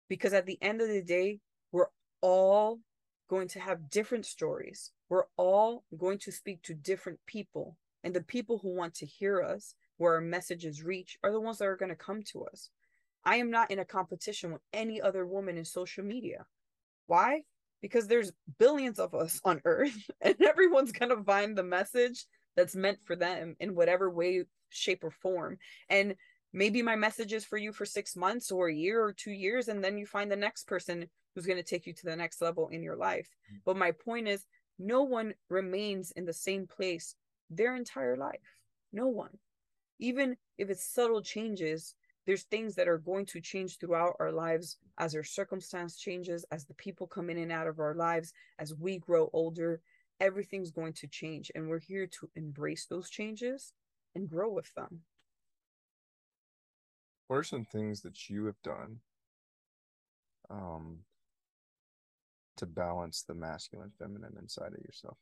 Because at the end of the day we're all going to have different stories. We're all going to speak to different people. And the people who want to hear us, where our messages reach, are the ones that are going to come to us. I am not in a competition with any other woman in social media. Why? Because there's billions of us on earth and everyone's going to find the message that's meant for them in whatever way, shape, or form. And maybe my message is for you for six months or a year or two years, and then you find the next person who's going to take you to the next level in your life. Mm. But my point is, no one remains in the same place their entire life. No one. Even if it's subtle changes, there's things that are going to change throughout our lives as our circumstance changes, as the people come in and out of our lives, as we grow older. Everything's going to change, and we're here to embrace those changes and grow with them. What are some things that you have done um, to balance the masculine feminine inside of yourself?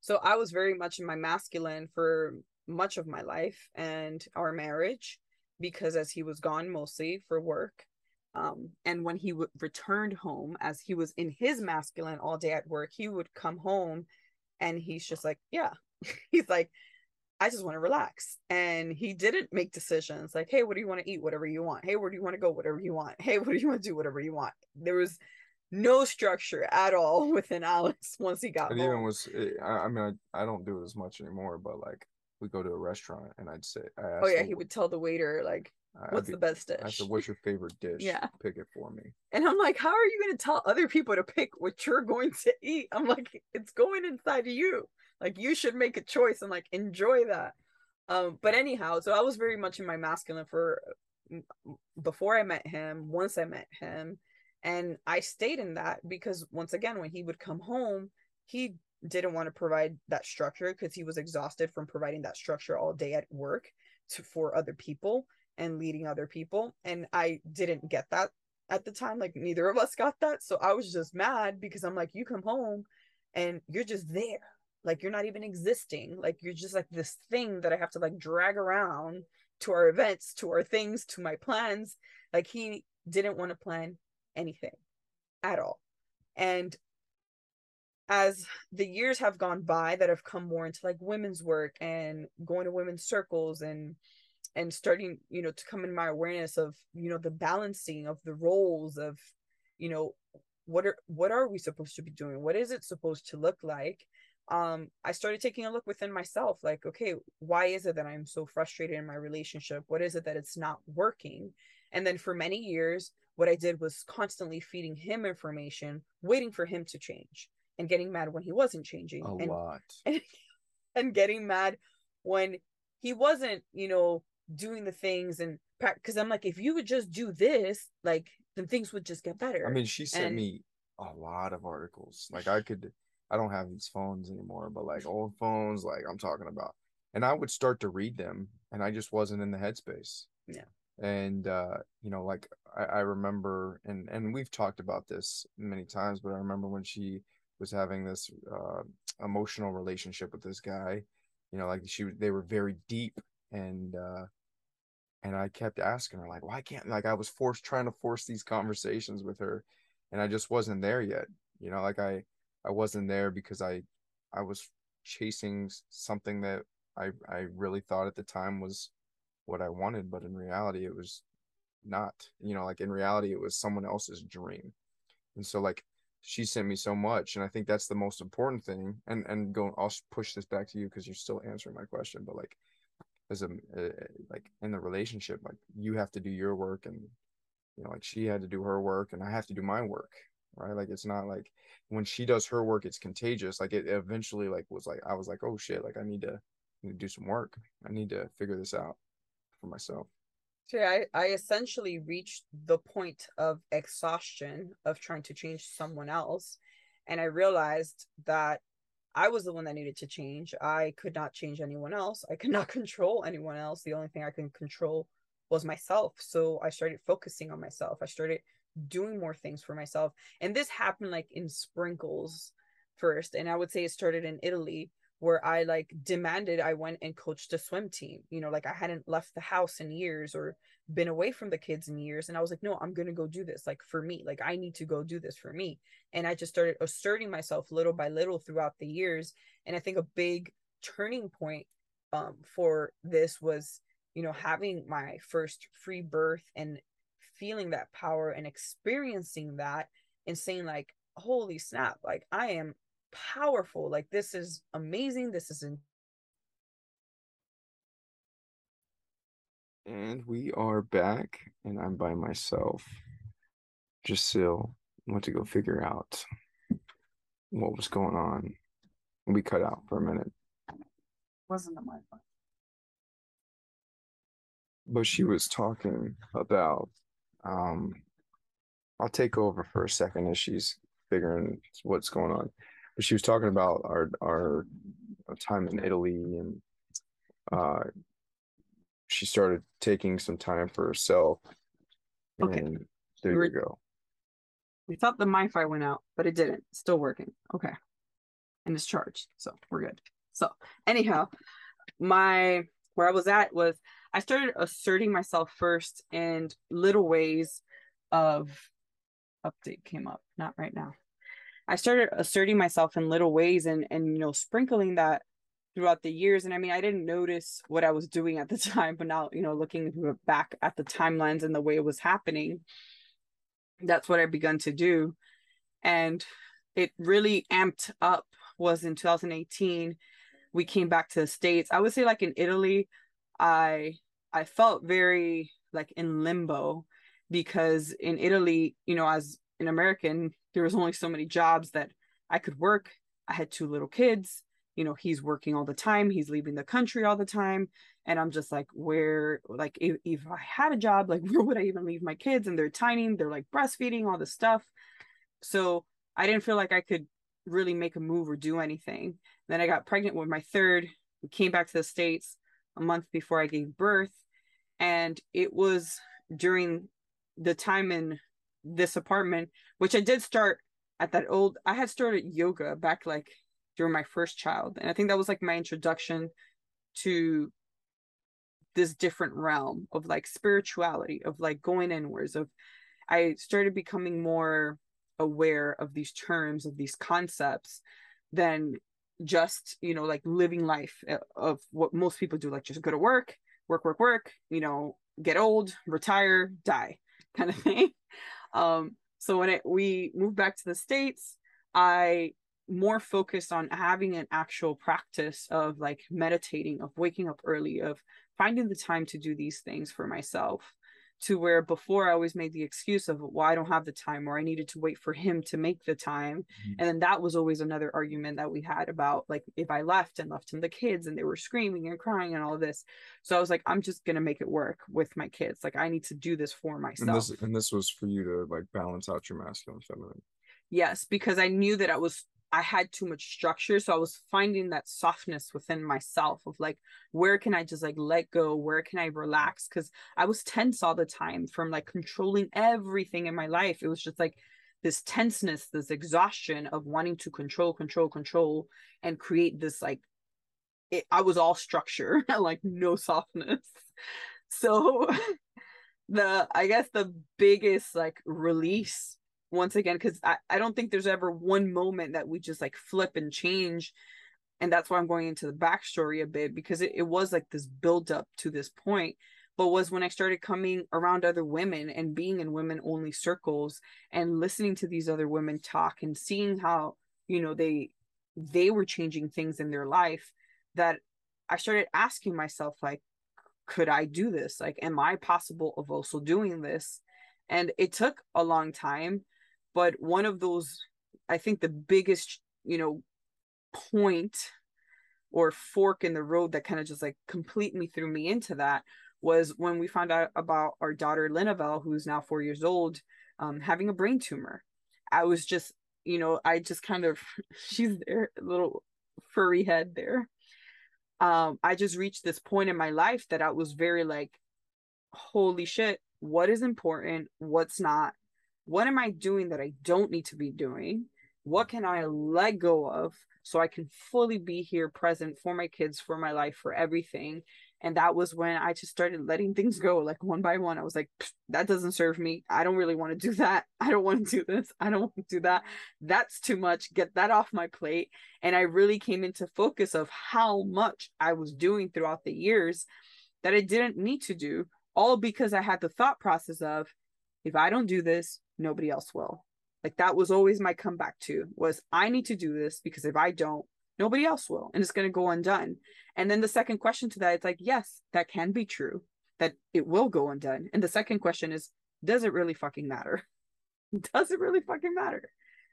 So I was very much in my masculine for much of my life and our marriage because as he was gone mostly for work um, and when he w- returned home as he was in his masculine all day at work he would come home and he's just like yeah. He's like i just want to relax. And he didn't make decisions like hey what do you want to eat? Whatever you want. Hey where do you want to go? Whatever you want. Hey what do you want to do? Whatever you want. There was no structure at all within Alex once he got it home. even was eh, I, I mean I, I don't do it as much anymore but like we go to a restaurant and I'd say oh yeah he would tell the waiter like what's be, the best dish I said what's your favorite dish? Yeah. Pick it for me. And I'm like how are you going to tell other people to pick what you're going to eat? I'm like it's going inside of you. Like you should make a choice and like enjoy that. Um but anyhow so I was very much in my masculine for before I met him once I met him and I stayed in that because once again, when he would come home, he didn't want to provide that structure because he was exhausted from providing that structure all day at work to for other people and leading other people. And I didn't get that at the time. Like neither of us got that. So I was just mad because I'm like, you come home and you're just there. Like you're not even existing. Like you're just like this thing that I have to like drag around to our events, to our things, to my plans. Like he didn't want to plan anything at all. And as the years have gone by that have come more into like women's work and going to women's circles and and starting you know to come in my awareness of you know the balancing of the roles of you know what are what are we supposed to be doing? What is it supposed to look like? Um i started taking a look within myself like okay why is it that i'm so frustrated in my relationship? What is it that it's not working? And then for many years what I did was constantly feeding him information, waiting for him to change and getting mad when he wasn't changing. A and, lot. And, and getting mad when he wasn't, you know, doing the things and because I'm like, if you would just do this, like then things would just get better. I mean, she sent and, me a lot of articles. Like I could I don't have these phones anymore, but like old phones, like I'm talking about. And I would start to read them and I just wasn't in the headspace. Yeah and uh you know like I, I remember and and we've talked about this many times but i remember when she was having this uh emotional relationship with this guy you know like she they were very deep and uh and i kept asking her like why can't like i was forced trying to force these conversations with her and i just wasn't there yet you know like i i wasn't there because i i was chasing something that i i really thought at the time was what I wanted, but in reality, it was not. You know, like in reality, it was someone else's dream. And so, like, she sent me so much, and I think that's the most important thing. And and go, I'll push this back to you because you're still answering my question. But like, as a uh, like in the relationship, like you have to do your work, and you know, like she had to do her work, and I have to do my work right like it's not like when she does her work it's contagious like it eventually like was like i was like oh shit like i need to, need to do some work i need to figure this out for myself. So I, I essentially reached the point of exhaustion of trying to change someone else. And I realized that I was the one that needed to change. I could not change anyone else. I could not control anyone else. The only thing I can control was myself. So I started focusing on myself. I started doing more things for myself. And this happened like in sprinkles first. And I would say it started in Italy where I like demanded I went and coached a swim team. You know, like I hadn't left the house in years or been away from the kids in years. And I was like, no, I'm going to go do this like for me. Like I need to go do this for me. And I just started asserting myself little by little throughout the years. And I think a big turning point um for this was you know having my first free birth and feeling that power and experiencing that and saying like holy snap like i am powerful like this is amazing this is in- and we are back and i'm by myself. Just still went to go figure out what was going on. We cut out for a minute. Wasn't my fault. But she was talking about um I'll take over for a second as she's figuring what's going on. But she was talking about our our time in Italy and uh she started taking some time for herself. Okay. And there We're- you go. we thought the mi-fi went out but it didn't It's still working okay and it's charged so we're good so anyhow my where i was at was i started asserting myself first and little ways of update came up not right now i started asserting myself in little ways and and you know sprinkling that throughout the years. And i mean i didn't notice what i was doing at the time but now you know looking back at the timelines and the way it was happening that's what i begun to do. And it really amped up was in 2018 we came back to the states. I would say like in italy i i felt very like in limbo because in italy you know as an american there was only so many jobs that i could work. I had two little kids. You know he's working all the time. He's leaving the country all the time. And i'm just like where like if, if i had a job like where would i even leave my kids? And they're tiny. They're like breastfeeding all this stuff. So i didn't feel like i could really make a move or do anything. Then i got pregnant with my third. We came back to the states a month before i gave birth. And it was during the time in this apartment which i did start at that old i had started yoga back like during my first child and i think that was like my introduction to this different realm of like spirituality of like going inwards of i started becoming more aware of these terms of these concepts than just you know like living life uh, of what most people do like just go to work work work work you know get old retire die kind of thing um so when it we moved back to the states i more focused on having an actual practice of like meditating of waking up early of finding the time to do these things for myself to where before I always made the excuse of well I don't have the time or I needed to wait for him to make the time Mhm. and then that was always another argument that we had about like if I left and left him the kids and they were screaming and crying and all this so I was like I'm just going to make it work with my kids like I need to do this for myself. And this and this was for you to like balance out your masculine feminine. yes because i knew that i was i had too much structure so i was finding that softness within myself of like where can i just like let go? Where can i relax? Because i was tense all the time from like controlling everything in my life. It was just like this tenseness this exhaustion of wanting to control control control and create this like it, i was all structure like no softness. So the i guess the biggest like release once again because I, I don't think there's ever one moment that we just like flip and change. And that's why i'm going into the backstory a bit because it, it was like this build up to this point but was when i started coming around other women and being in women only circles and listening to these other women talk and seeing how you know they they were changing things in their life that i started asking myself like could i do this? Like am i possible of also doing this? And it took a long time but one of those i think the biggest you know point or fork in the road that kind of just like completely threw me into that was when we found out about our daughter Linabelle, who's now four years old, um, having a brain tumor. I was just, you know, I just kind of, she's there, little furry head there. Um, I just reached this point in my life that I was very like, holy shit, what is important? What's not? What am I doing that I don't need to be doing? What can I let go of so I can fully be here present for my kids, for my life, for everything? and that was when i just started letting things go like one by one. I was like that doesn't serve me. I don't really want to do that. I don't want to do this. I don't want to do that. That's too much. Get that off my plate. And i really came into focus of how much i was doing throughout the years that i didn't need to do all because i had the thought process of if i don't do this nobody else will. Like that was always my comeback to was i need to do this because if i don't nobody else will and it's going to go undone. And then the second question to that it's like yes that can be true that it will go undone. And the second question is does it really fucking matter? Does it really fucking matter?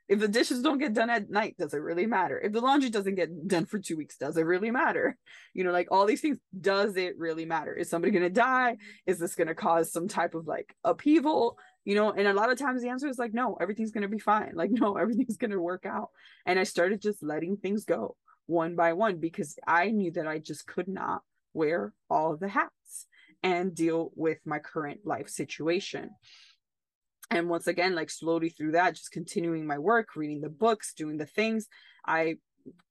If the dishes don't get done at night does it really matter? If the laundry doesn't get done for two weeks does it really matter? You know like all these things does it really matter? Is somebody going to die? Is this going to cause some type of like upheaval you know and a lot of times the answer is like no everything's going to be fine. Like no everything's going to work out. And i started just letting things go one by one because i knew that i just could not wear all of the hats and deal with my current life situation. And once again like slowly through that just continuing my work reading the books doing the things i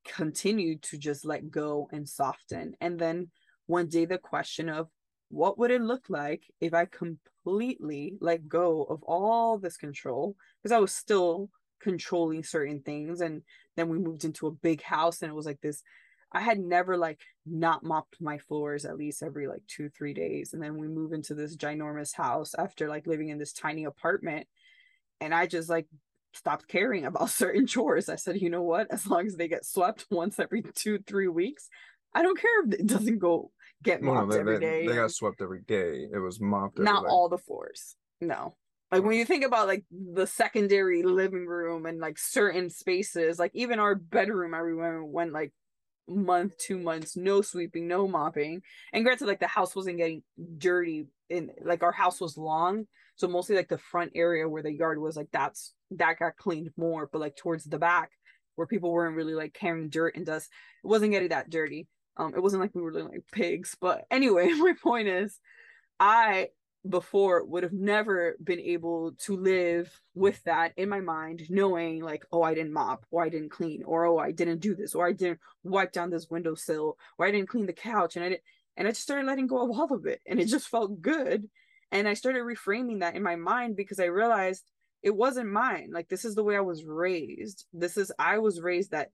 continued to just let go and soften. And then one day the question of what would it look like if I completely let go of all this control? Because I was still controlling certain things. And then we moved into a big house and it was like this. I had never like not mopped my floors at least every like two, three days. And then we move into this ginormous house after like living in this tiny apartment. And I just like stopped caring about certain chores. I said, you know what? As long as they get swept once every two, three weeks, I don't care if it doesn't go get mopped no, they, every they. They got swept every day. It was mopped. Not all the floors. No. Like when you think about like the secondary living room and like certain spaces, like even our bedroom, everyone went like month, two months, no sweeping, no mopping. And granted, like the house wasn't getting dirty in like our house was long. So mostly like the front area where the yard was like that's that got cleaned more, but like towards the back where people weren't really like carrying dirt and dust, it wasn't getting that dirty. Um, it wasn't like we were living like pigs, but anyway, my point is, I before would have never been able to live with that in my mind, knowing like, oh, I didn't mop, or I didn't clean, or oh, I didn't do this, or I didn't wipe down this windowsill, or I didn't clean the couch, and I didn't, and I just started letting go of all of it, and it just felt good, and I started reframing that in my mind because I realized it wasn't mine. Like this is the way I was raised. This is I was raised that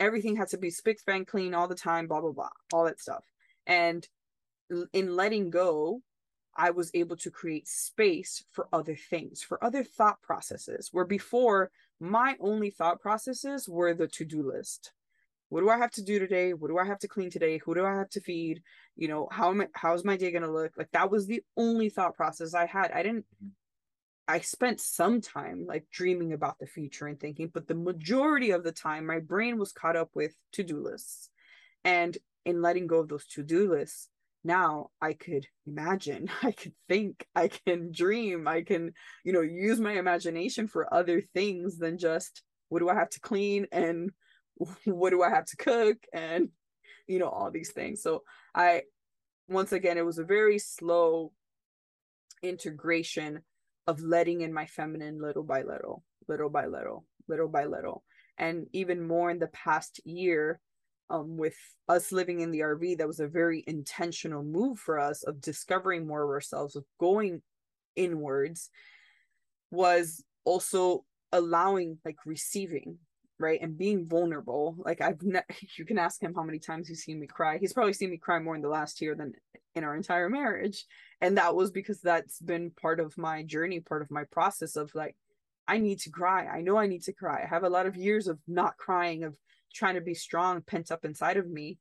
everything had to be spick span clean all the time, blah blah blah, all that stuff. And in letting go, I was able to create space for other things, for other thought processes. Where before, my only thought processes were the to do list. What do I have to do today? What do I have to clean today? Who do I have to feed? You know, how am I, how's my day going to look? Like that was the only thought process I had. I didn't mm-hmm. I spent some time like dreaming about the future and thinking, but the majority of the time, my brain was caught up with to do lists. And in letting go of those to do lists, now I could imagine, I could think, I can dream, I can, you know, use my imagination for other things than just what do I have to clean and what do I have to cook and, you know, all these things. So I, once again, it was a very slow integration of letting in my feminine little by little, little by little, little by little. And even more in the past year, um, with us living in the RV, that was a very intentional move for us of discovering more of ourselves, of going inwards, was also allowing like receiving right and being vulnerable like i've ne- you can ask him how many times he's seen me cry he's probably seen me cry more in the last year than in our entire marriage and that was because that's been part of my journey part of my process of like i need to cry i know i need to cry i have a lot of years of not crying of trying to be strong pent up inside of me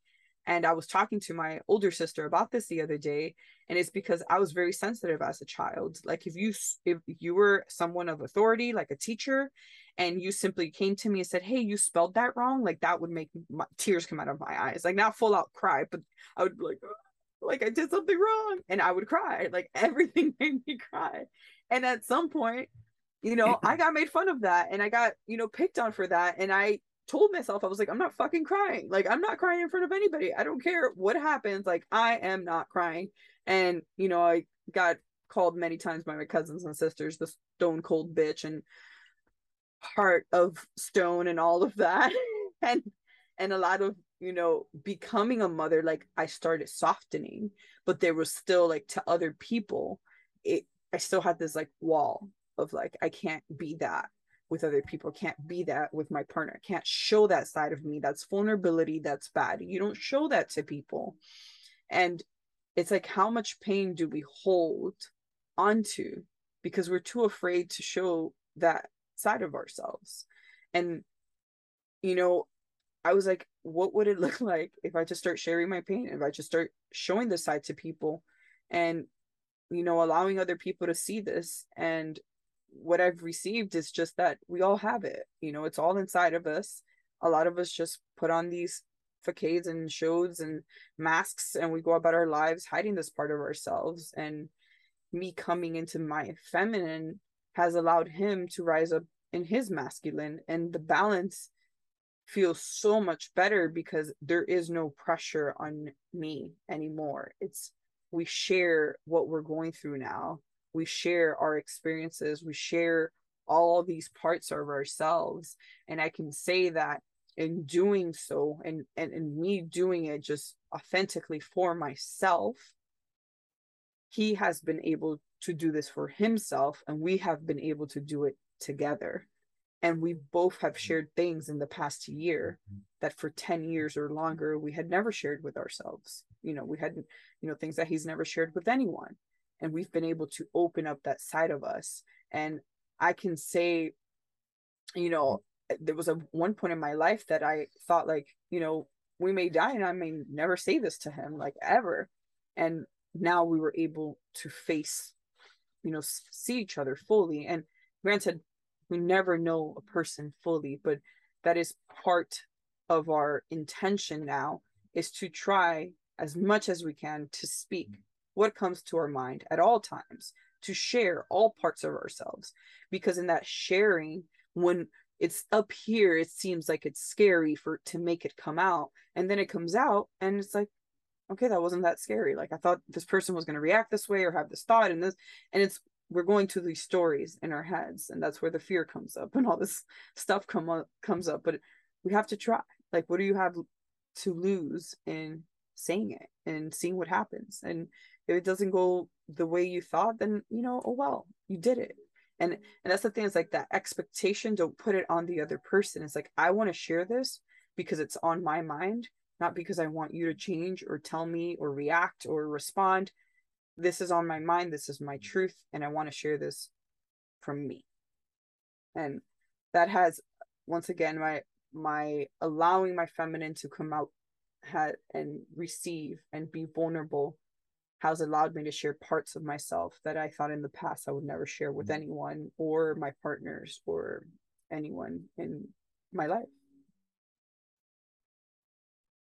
and i was talking to my older sister about this the other day and it's because i was very sensitive as a child like if you if you were someone of authority like a teacher and you simply came to me and said hey you spelled that wrong like that would make my, tears come out of my eyes like not full out cry but i would be like like I did something wrong. And I would cry. Like everything made me cry. And at some point, you know, I got made fun of that and I got, you know, picked on for that. And I told myself, I was like, I'm not fucking crying. Like, I'm not crying in front of anybody. I don't care what happens. Like, I am not crying. And, you know, I got called many times by my cousins and sisters the stone cold bitch and heart of stone and all of that. and and a lot of you know, becoming a mother, like I started softening, but there was still like to other people, it I still had this like wall of like I can't be that with other people, can't be that with my partner, can't show that side of me. That's vulnerability, that's bad. You don't show that to people. And it's like how much pain do we hold onto because we're too afraid to show that side of ourselves. And you know, I was like, what would it look like if I just start sharing my pain, if I just start showing this side to people and, you know, allowing other people to see this. And what I've received is just that we all have it, you know, it's all inside of us. A lot of us just put on these facades and shows and masks and we go about our lives hiding this part of ourselves. And me coming into my feminine has allowed him to rise up in his masculine and the balance feels so much better because there is no pressure on me anymore. It's we share what we're going through now. We share our experiences. We share all these parts of ourselves. And I can say that in doing so and, and, and me doing it just authentically for myself, he has been able to do this for himself and we have been able to do it together. And we both have mm-hmm. shared things in the past year mm-hmm. that for 10 mm-hmm. years or longer we had never shared with ourselves. You know we hadn't you know things that he's never shared with anyone. And we've been able to open up that side of us. And i can say you know eh, there was a one point in my life that i thought like you know we may die and i may never say this to him like ever. And now we were able to face you know see each other fully. And granted we never know a person fully but that is part of our intention now is to try as much as we can to speak mm-hmm. what comes to our mind at all times to share all parts of ourselves. Because in that sharing when it's up here it seems like it's scary for to make it come out and then it comes out and it's like okay that wasn't that scary. Like i thought this person was going to react this way or have this thought and this and it's we're going to these stories in our heads and that's where the fear comes up and all this stuff come up comes up but we have to try. Like what do you have to lose in saying it and seeing what happens? And if it doesn't go the way you thought then you know oh well you did it. And and that's the thing is like that expectation don't put it on the other person. It's like i want to share this because it's on my mind not because i want you to change or tell me or react or respond this is on my mind this is my truth and i want to share this from me and that has once again my my allowing my feminine to come out had and receive and be vulnerable has allowed me to share parts of myself that I thought in the past I would never share with mm-hmm. anyone or my partners or anyone in my life.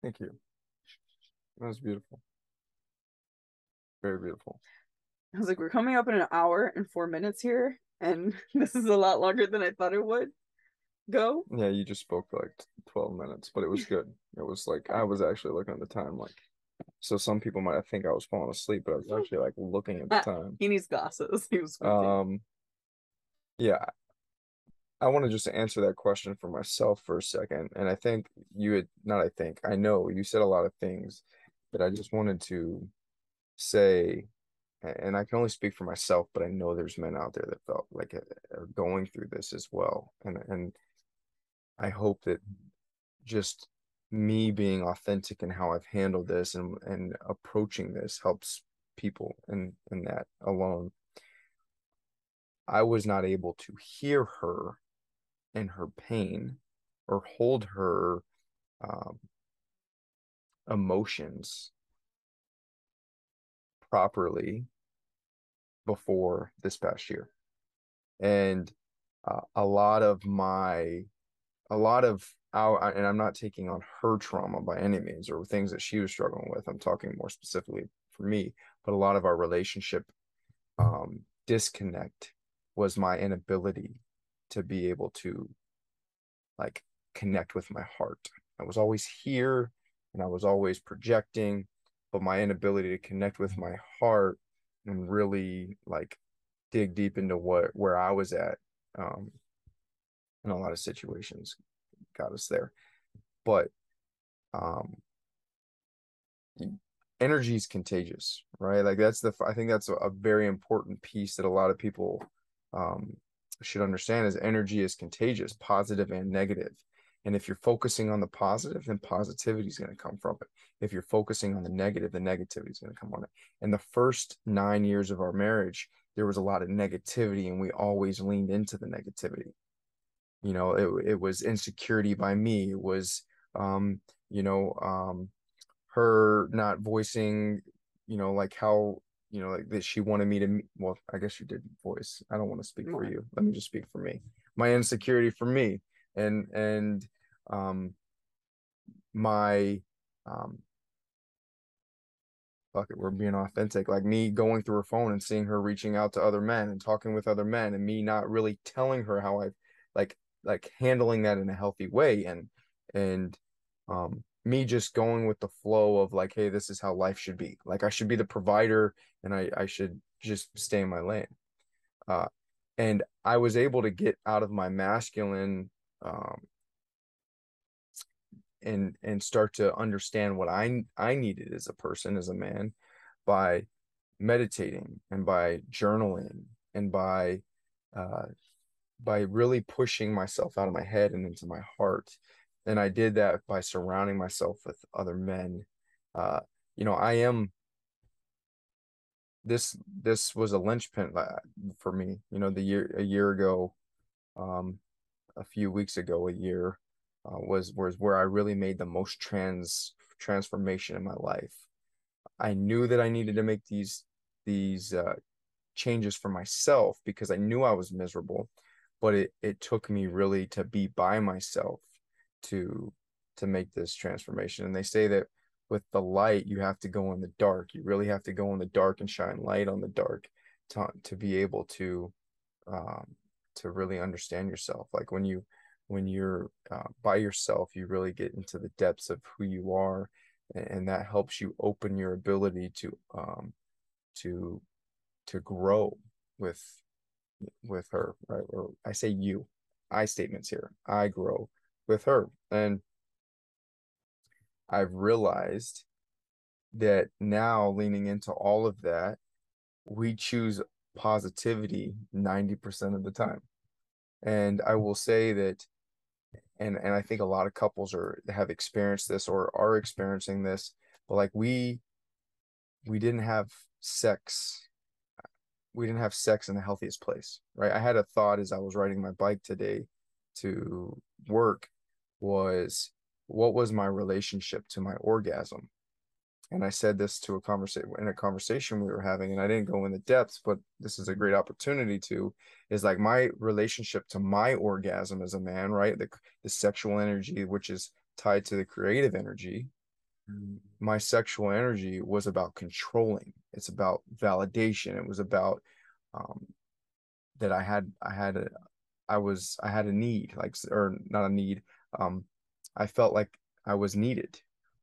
Thank you. That was beautiful. Very beautiful. I was like, we're coming up in an hour and four minutes here, and this is a lot longer than I thought it would go. Yeah, you just spoke for like 12 minutes, but it was good. It was like, I was actually looking at the time, like, so some people might think I was falling asleep, but I was actually like looking at the time. he needs glasses. He was. Um, yeah, I want to just answer that question for myself for a second, and I think you had not. I think I know you said a lot of things, but I just wanted to say, and I can only speak for myself, but I know there's men out there that felt like are going through this as well, and and I hope that just me being authentic in how I've handled this and and approaching this helps people in in that alone. I was not able to hear her and her pain or hold her um, emotions properly before this past year. And uh, a lot of my, a lot of our, and I'm not taking on her trauma by any means or things that she was struggling with. I'm talking more specifically for me, but a lot of our relationship um, disconnect was my inability to be able to like connect with my heart. I was always here and I was always projecting but my inability to connect with my heart and really like dig deep into what where I was at um in a lot of situations got us there. But um energy is contagious right like that's the i think that's a, very important piece that a lot of people um should understand is energy is contagious positive and negative and if you're focusing on the positive then positivity is going to come from it. If you're focusing on the negative the negativity is going to come on it. And the first nine years of our marriage there was a lot of negativity and we always leaned into the negativity. You know it, it was insecurity by me it was um you know um her not voicing you know like how you know like that she wanted me to well i guess you did voice. I don't want to speak for you. Let me just speak for me. My insecurity for me and and um my um fuck it, we're being authentic. Like me going through her phone and seeing her reaching out to other men and talking with other men, and me not really telling her how I like like handling that in a healthy way, and and um me just going with the flow of like, hey, this is how life should be. Like I should be the provider, and I I should just stay in my lane. Uh, and I was able to get out of my masculine um and and start to understand what I I needed as a person as a man by meditating and by journaling and by uh, by really pushing myself out of my head and into my heart. And I did that by surrounding myself with other men. Uh, you know I am this this was a linchpin uh, for me you know the year a year ago um a few weeks ago a year uh, was was where I really made the most trans transformation in my life. I knew that I needed to make these these uh, changes for myself because I knew I was miserable, but it it took me really to be by myself to to make this transformation. And they say that with the light, you have to go in the dark. You really have to go in the dark and shine light on the dark to to be able to um, to really understand yourself. Like when you when you're uh, by yourself, you really get into the depths of who you are, and, that helps you open your ability to um, to to grow with with her, right? Or I say you, I statements here. I grow with her, and I've realized that now leaning into all of that, we choose positivity 90% of the time. And I will say that and and I think a lot of couples are have experienced this or are experiencing this, but like we we didn't have sex we didn't have sex in the healthiest place, right? I had a thought as I was riding my bike today to work was what was my relationship to my orgasm? And I said this to a conversation in a conversation we were having, and I didn't go in the depths, but this is a great opportunity to is like my relationship to my orgasm as a man, right? The the sexual energy, which is tied to the creative energy. Mm. My sexual energy was about controlling. It's about validation. It was about um, that I had I had a I was I had a need like or not a need. Um, I felt like I was needed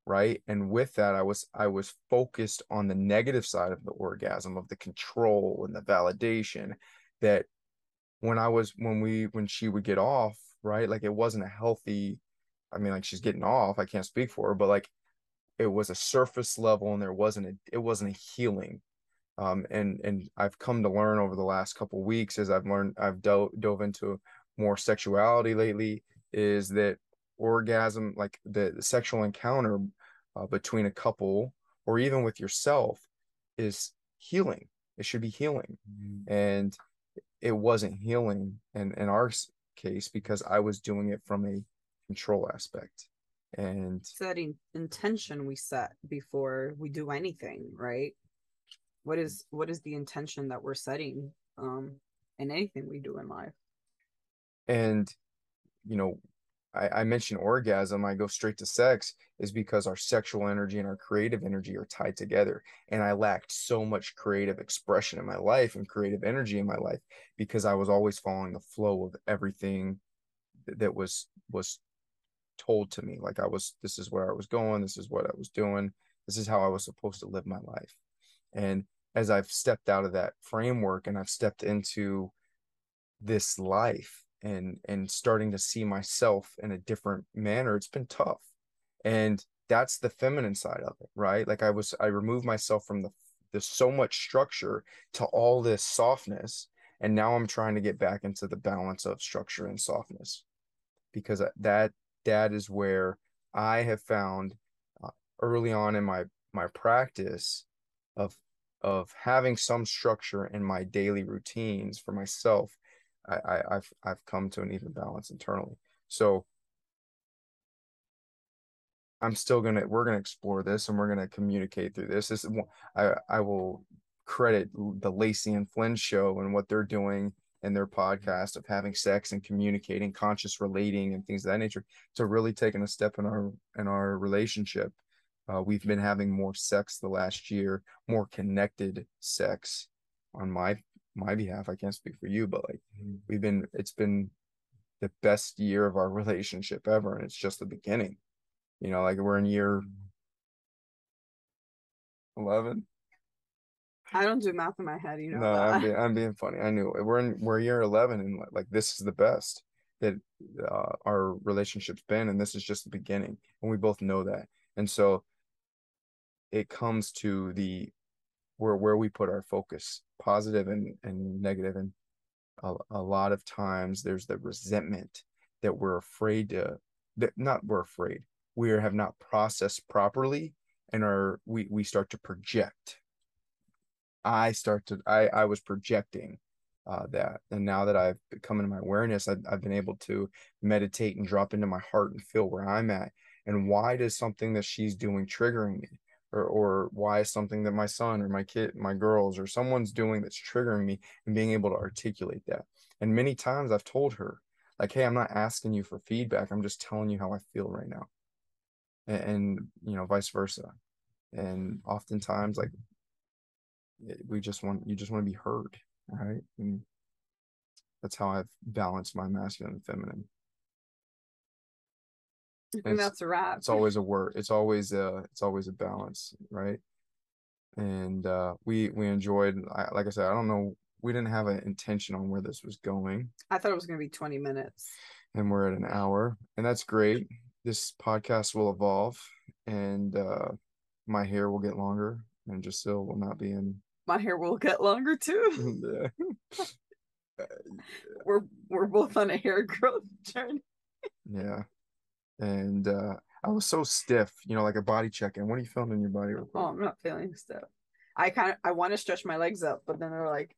right? And with that i was i was focused on the negative side of the orgasm of the control and the validation that when i was when we when she would get off right? Like it wasn't a healthy i mean like she's getting off i can't speak for her but like it was a surface level and there wasn't a it wasn't a healing. Um and and i've come to learn over the last couple weeks as i've learned i've dove dove into more sexuality lately is that orgasm like the, the sexual encounter uh, between a couple or even with yourself is healing. It should be healing. Mm-hmm. and it wasn't healing in in our case because i was doing it from a control aspect. And setting intention we set before we do anything right? What is what is the intention that we're setting um in anything we do in life? And you know I, I mention orgasm, I go straight to sex, is because our sexual energy and our creative energy are tied together. And I lacked so much creative expression in my life and creative energy in my life because I was always following the flow of everything that was was told to me. Like I was, this is where I was going, this is what I was doing, this is how I was supposed to live my life. And as I've stepped out of that framework and I've stepped into this life and and starting to see myself in a different manner it's been tough. And that's the feminine side of it right? Like i was i removed myself from the there's so much structure to all this softness and now i'm trying to get back into the balance of structure and softness. Because that that is where i have found uh, early on in my my practice of of having some structure in my daily routines for myself I, I have I've come to an even balance internally so I'm still gonna we're gonna explore this and we're gonna communicate through this. This I I will credit the Lacey and Flynn show and what they're doing in their podcast of having sex and communicating, conscious relating, and things of that nature to really taking a step in our in our relationship. Uh, we've been having more sex the last year, more connected sex on my my behalf. I can't speak for you, but like mm-hmm. we've been it's been the best year of our relationship ever, and it's just the beginning. You know, like we're in year 11. I don't do math in my head, you know. No, I'm being, I'm being funny. I knew it. We're in we're year 11 and like this is the best that uh, our relationship's been and this is just the beginning and we both know that. And so it comes to the where where we put our focus, positive and and negative and a, a lot of times there's the resentment that we're afraid to that not we're afraid we have not processed properly and are we we start to project. I start to i i was projecting uh, that and now that i've come into my awareness I've, I've been able to meditate and drop into my heart and feel where i'm at and why does something that she's doing triggering me or, or why something that my son or my kid my girls or someone's doing that's triggering me and being able to articulate that. And many times i've told her like hey i'm not asking you for feedback. I'm just telling you how i feel right now. And, and you know vice versa. And oftentimes like eh, we just want you just want to be heard right? And that's how i've balanced my masculine and feminine and that's a wrap it's always a work. it's always a it's always a balance right and uh we we enjoyed I, like i said i don't know we didn't have an intention on where this was going i thought it was going to be 20 minutes and we're at an hour and that's great this podcast will evolve and uh, my hair will get longer and Jessyl will not be in. My hair will get longer too. yeah. we're we're both on a hair growth journey. yeah, and uh, I was so stiff, you know, like a body check. And what are you feeling in your body? Oh, I'm not feeling stiff. I kind of I want to stretch my legs up, but then they're like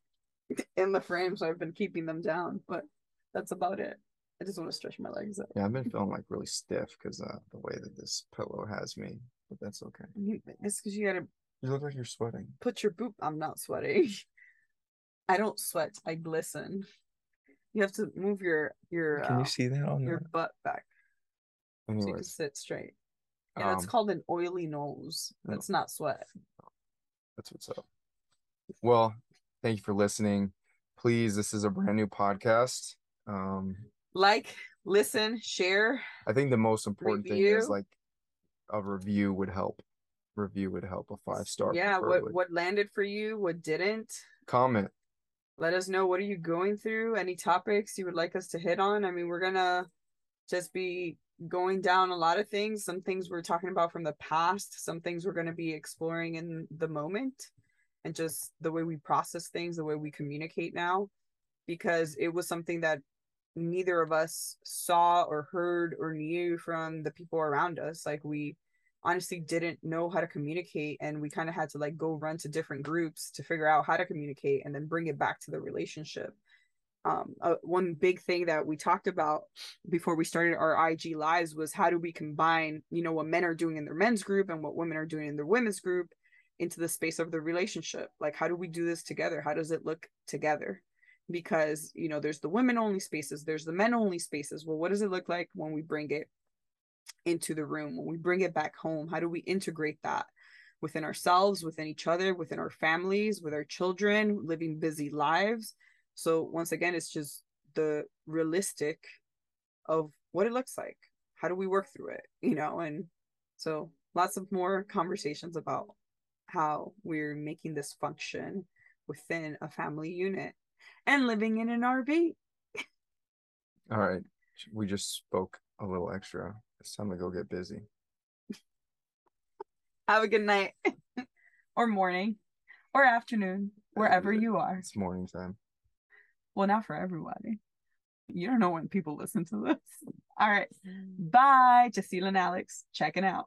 in the frame, so I've been keeping them down. But that's about it. I just want to stretch my legs out. Yeah, I've been feeling like really stiff because uh, the way that this pillow has me, but that's okay. You, it's because you gotta. You look like you're sweating. Put your boot. I'm not sweating. I don't sweat. I glisten. You have to move your your. Can uh, you see that on your butt back? Anyways. So you can sit straight. Yeah, um, it's called an oily nose. That's no. not sweat. That's what's up. Well, thank you for listening. Please, this is a brand new podcast. Um, like, listen, share. I think the most important review. thing is like a review would help. Review would help a five star. Yeah, what what landed for you, what didn't. Comment. Let us know what are you going through, any topics you would like us to hit on. I mean, we're gonna just be going down a lot of things. Some things we're talking about from the past, some things we're gonna be exploring in the moment and just the way we process things, the way we communicate now. Because it was something that neither of us saw or heard or knew from the people around us like we honestly didn't know how to communicate and we kind of had to like go run to different groups to figure out how to communicate and then bring it back to the relationship um uh, one big thing that we talked about before we started our IG lives was how do we combine you know what men are doing in their men's group and what women are doing in their women's group into the space of the relationship? Like how do we do this together? How does it look together? Because you know there's the women only spaces there's the men only spaces. Well what does it look like when we bring it into the room? When we bring it back home how do we integrate that within ourselves within each other within our families with our children living busy lives so once again it's just the realistic of what it looks like how do we work through it you know and so lots of more conversations about how we're making this function within a family unit and living in an RV. All right. We just spoke a little extra. It's time to go get busy. Have a good night or morning or afternoon, wherever you are. It's morning time. Well, not for everybody. You don't know when people listen to this. All right. Mm. Bye. Jessyl and Alex checking out.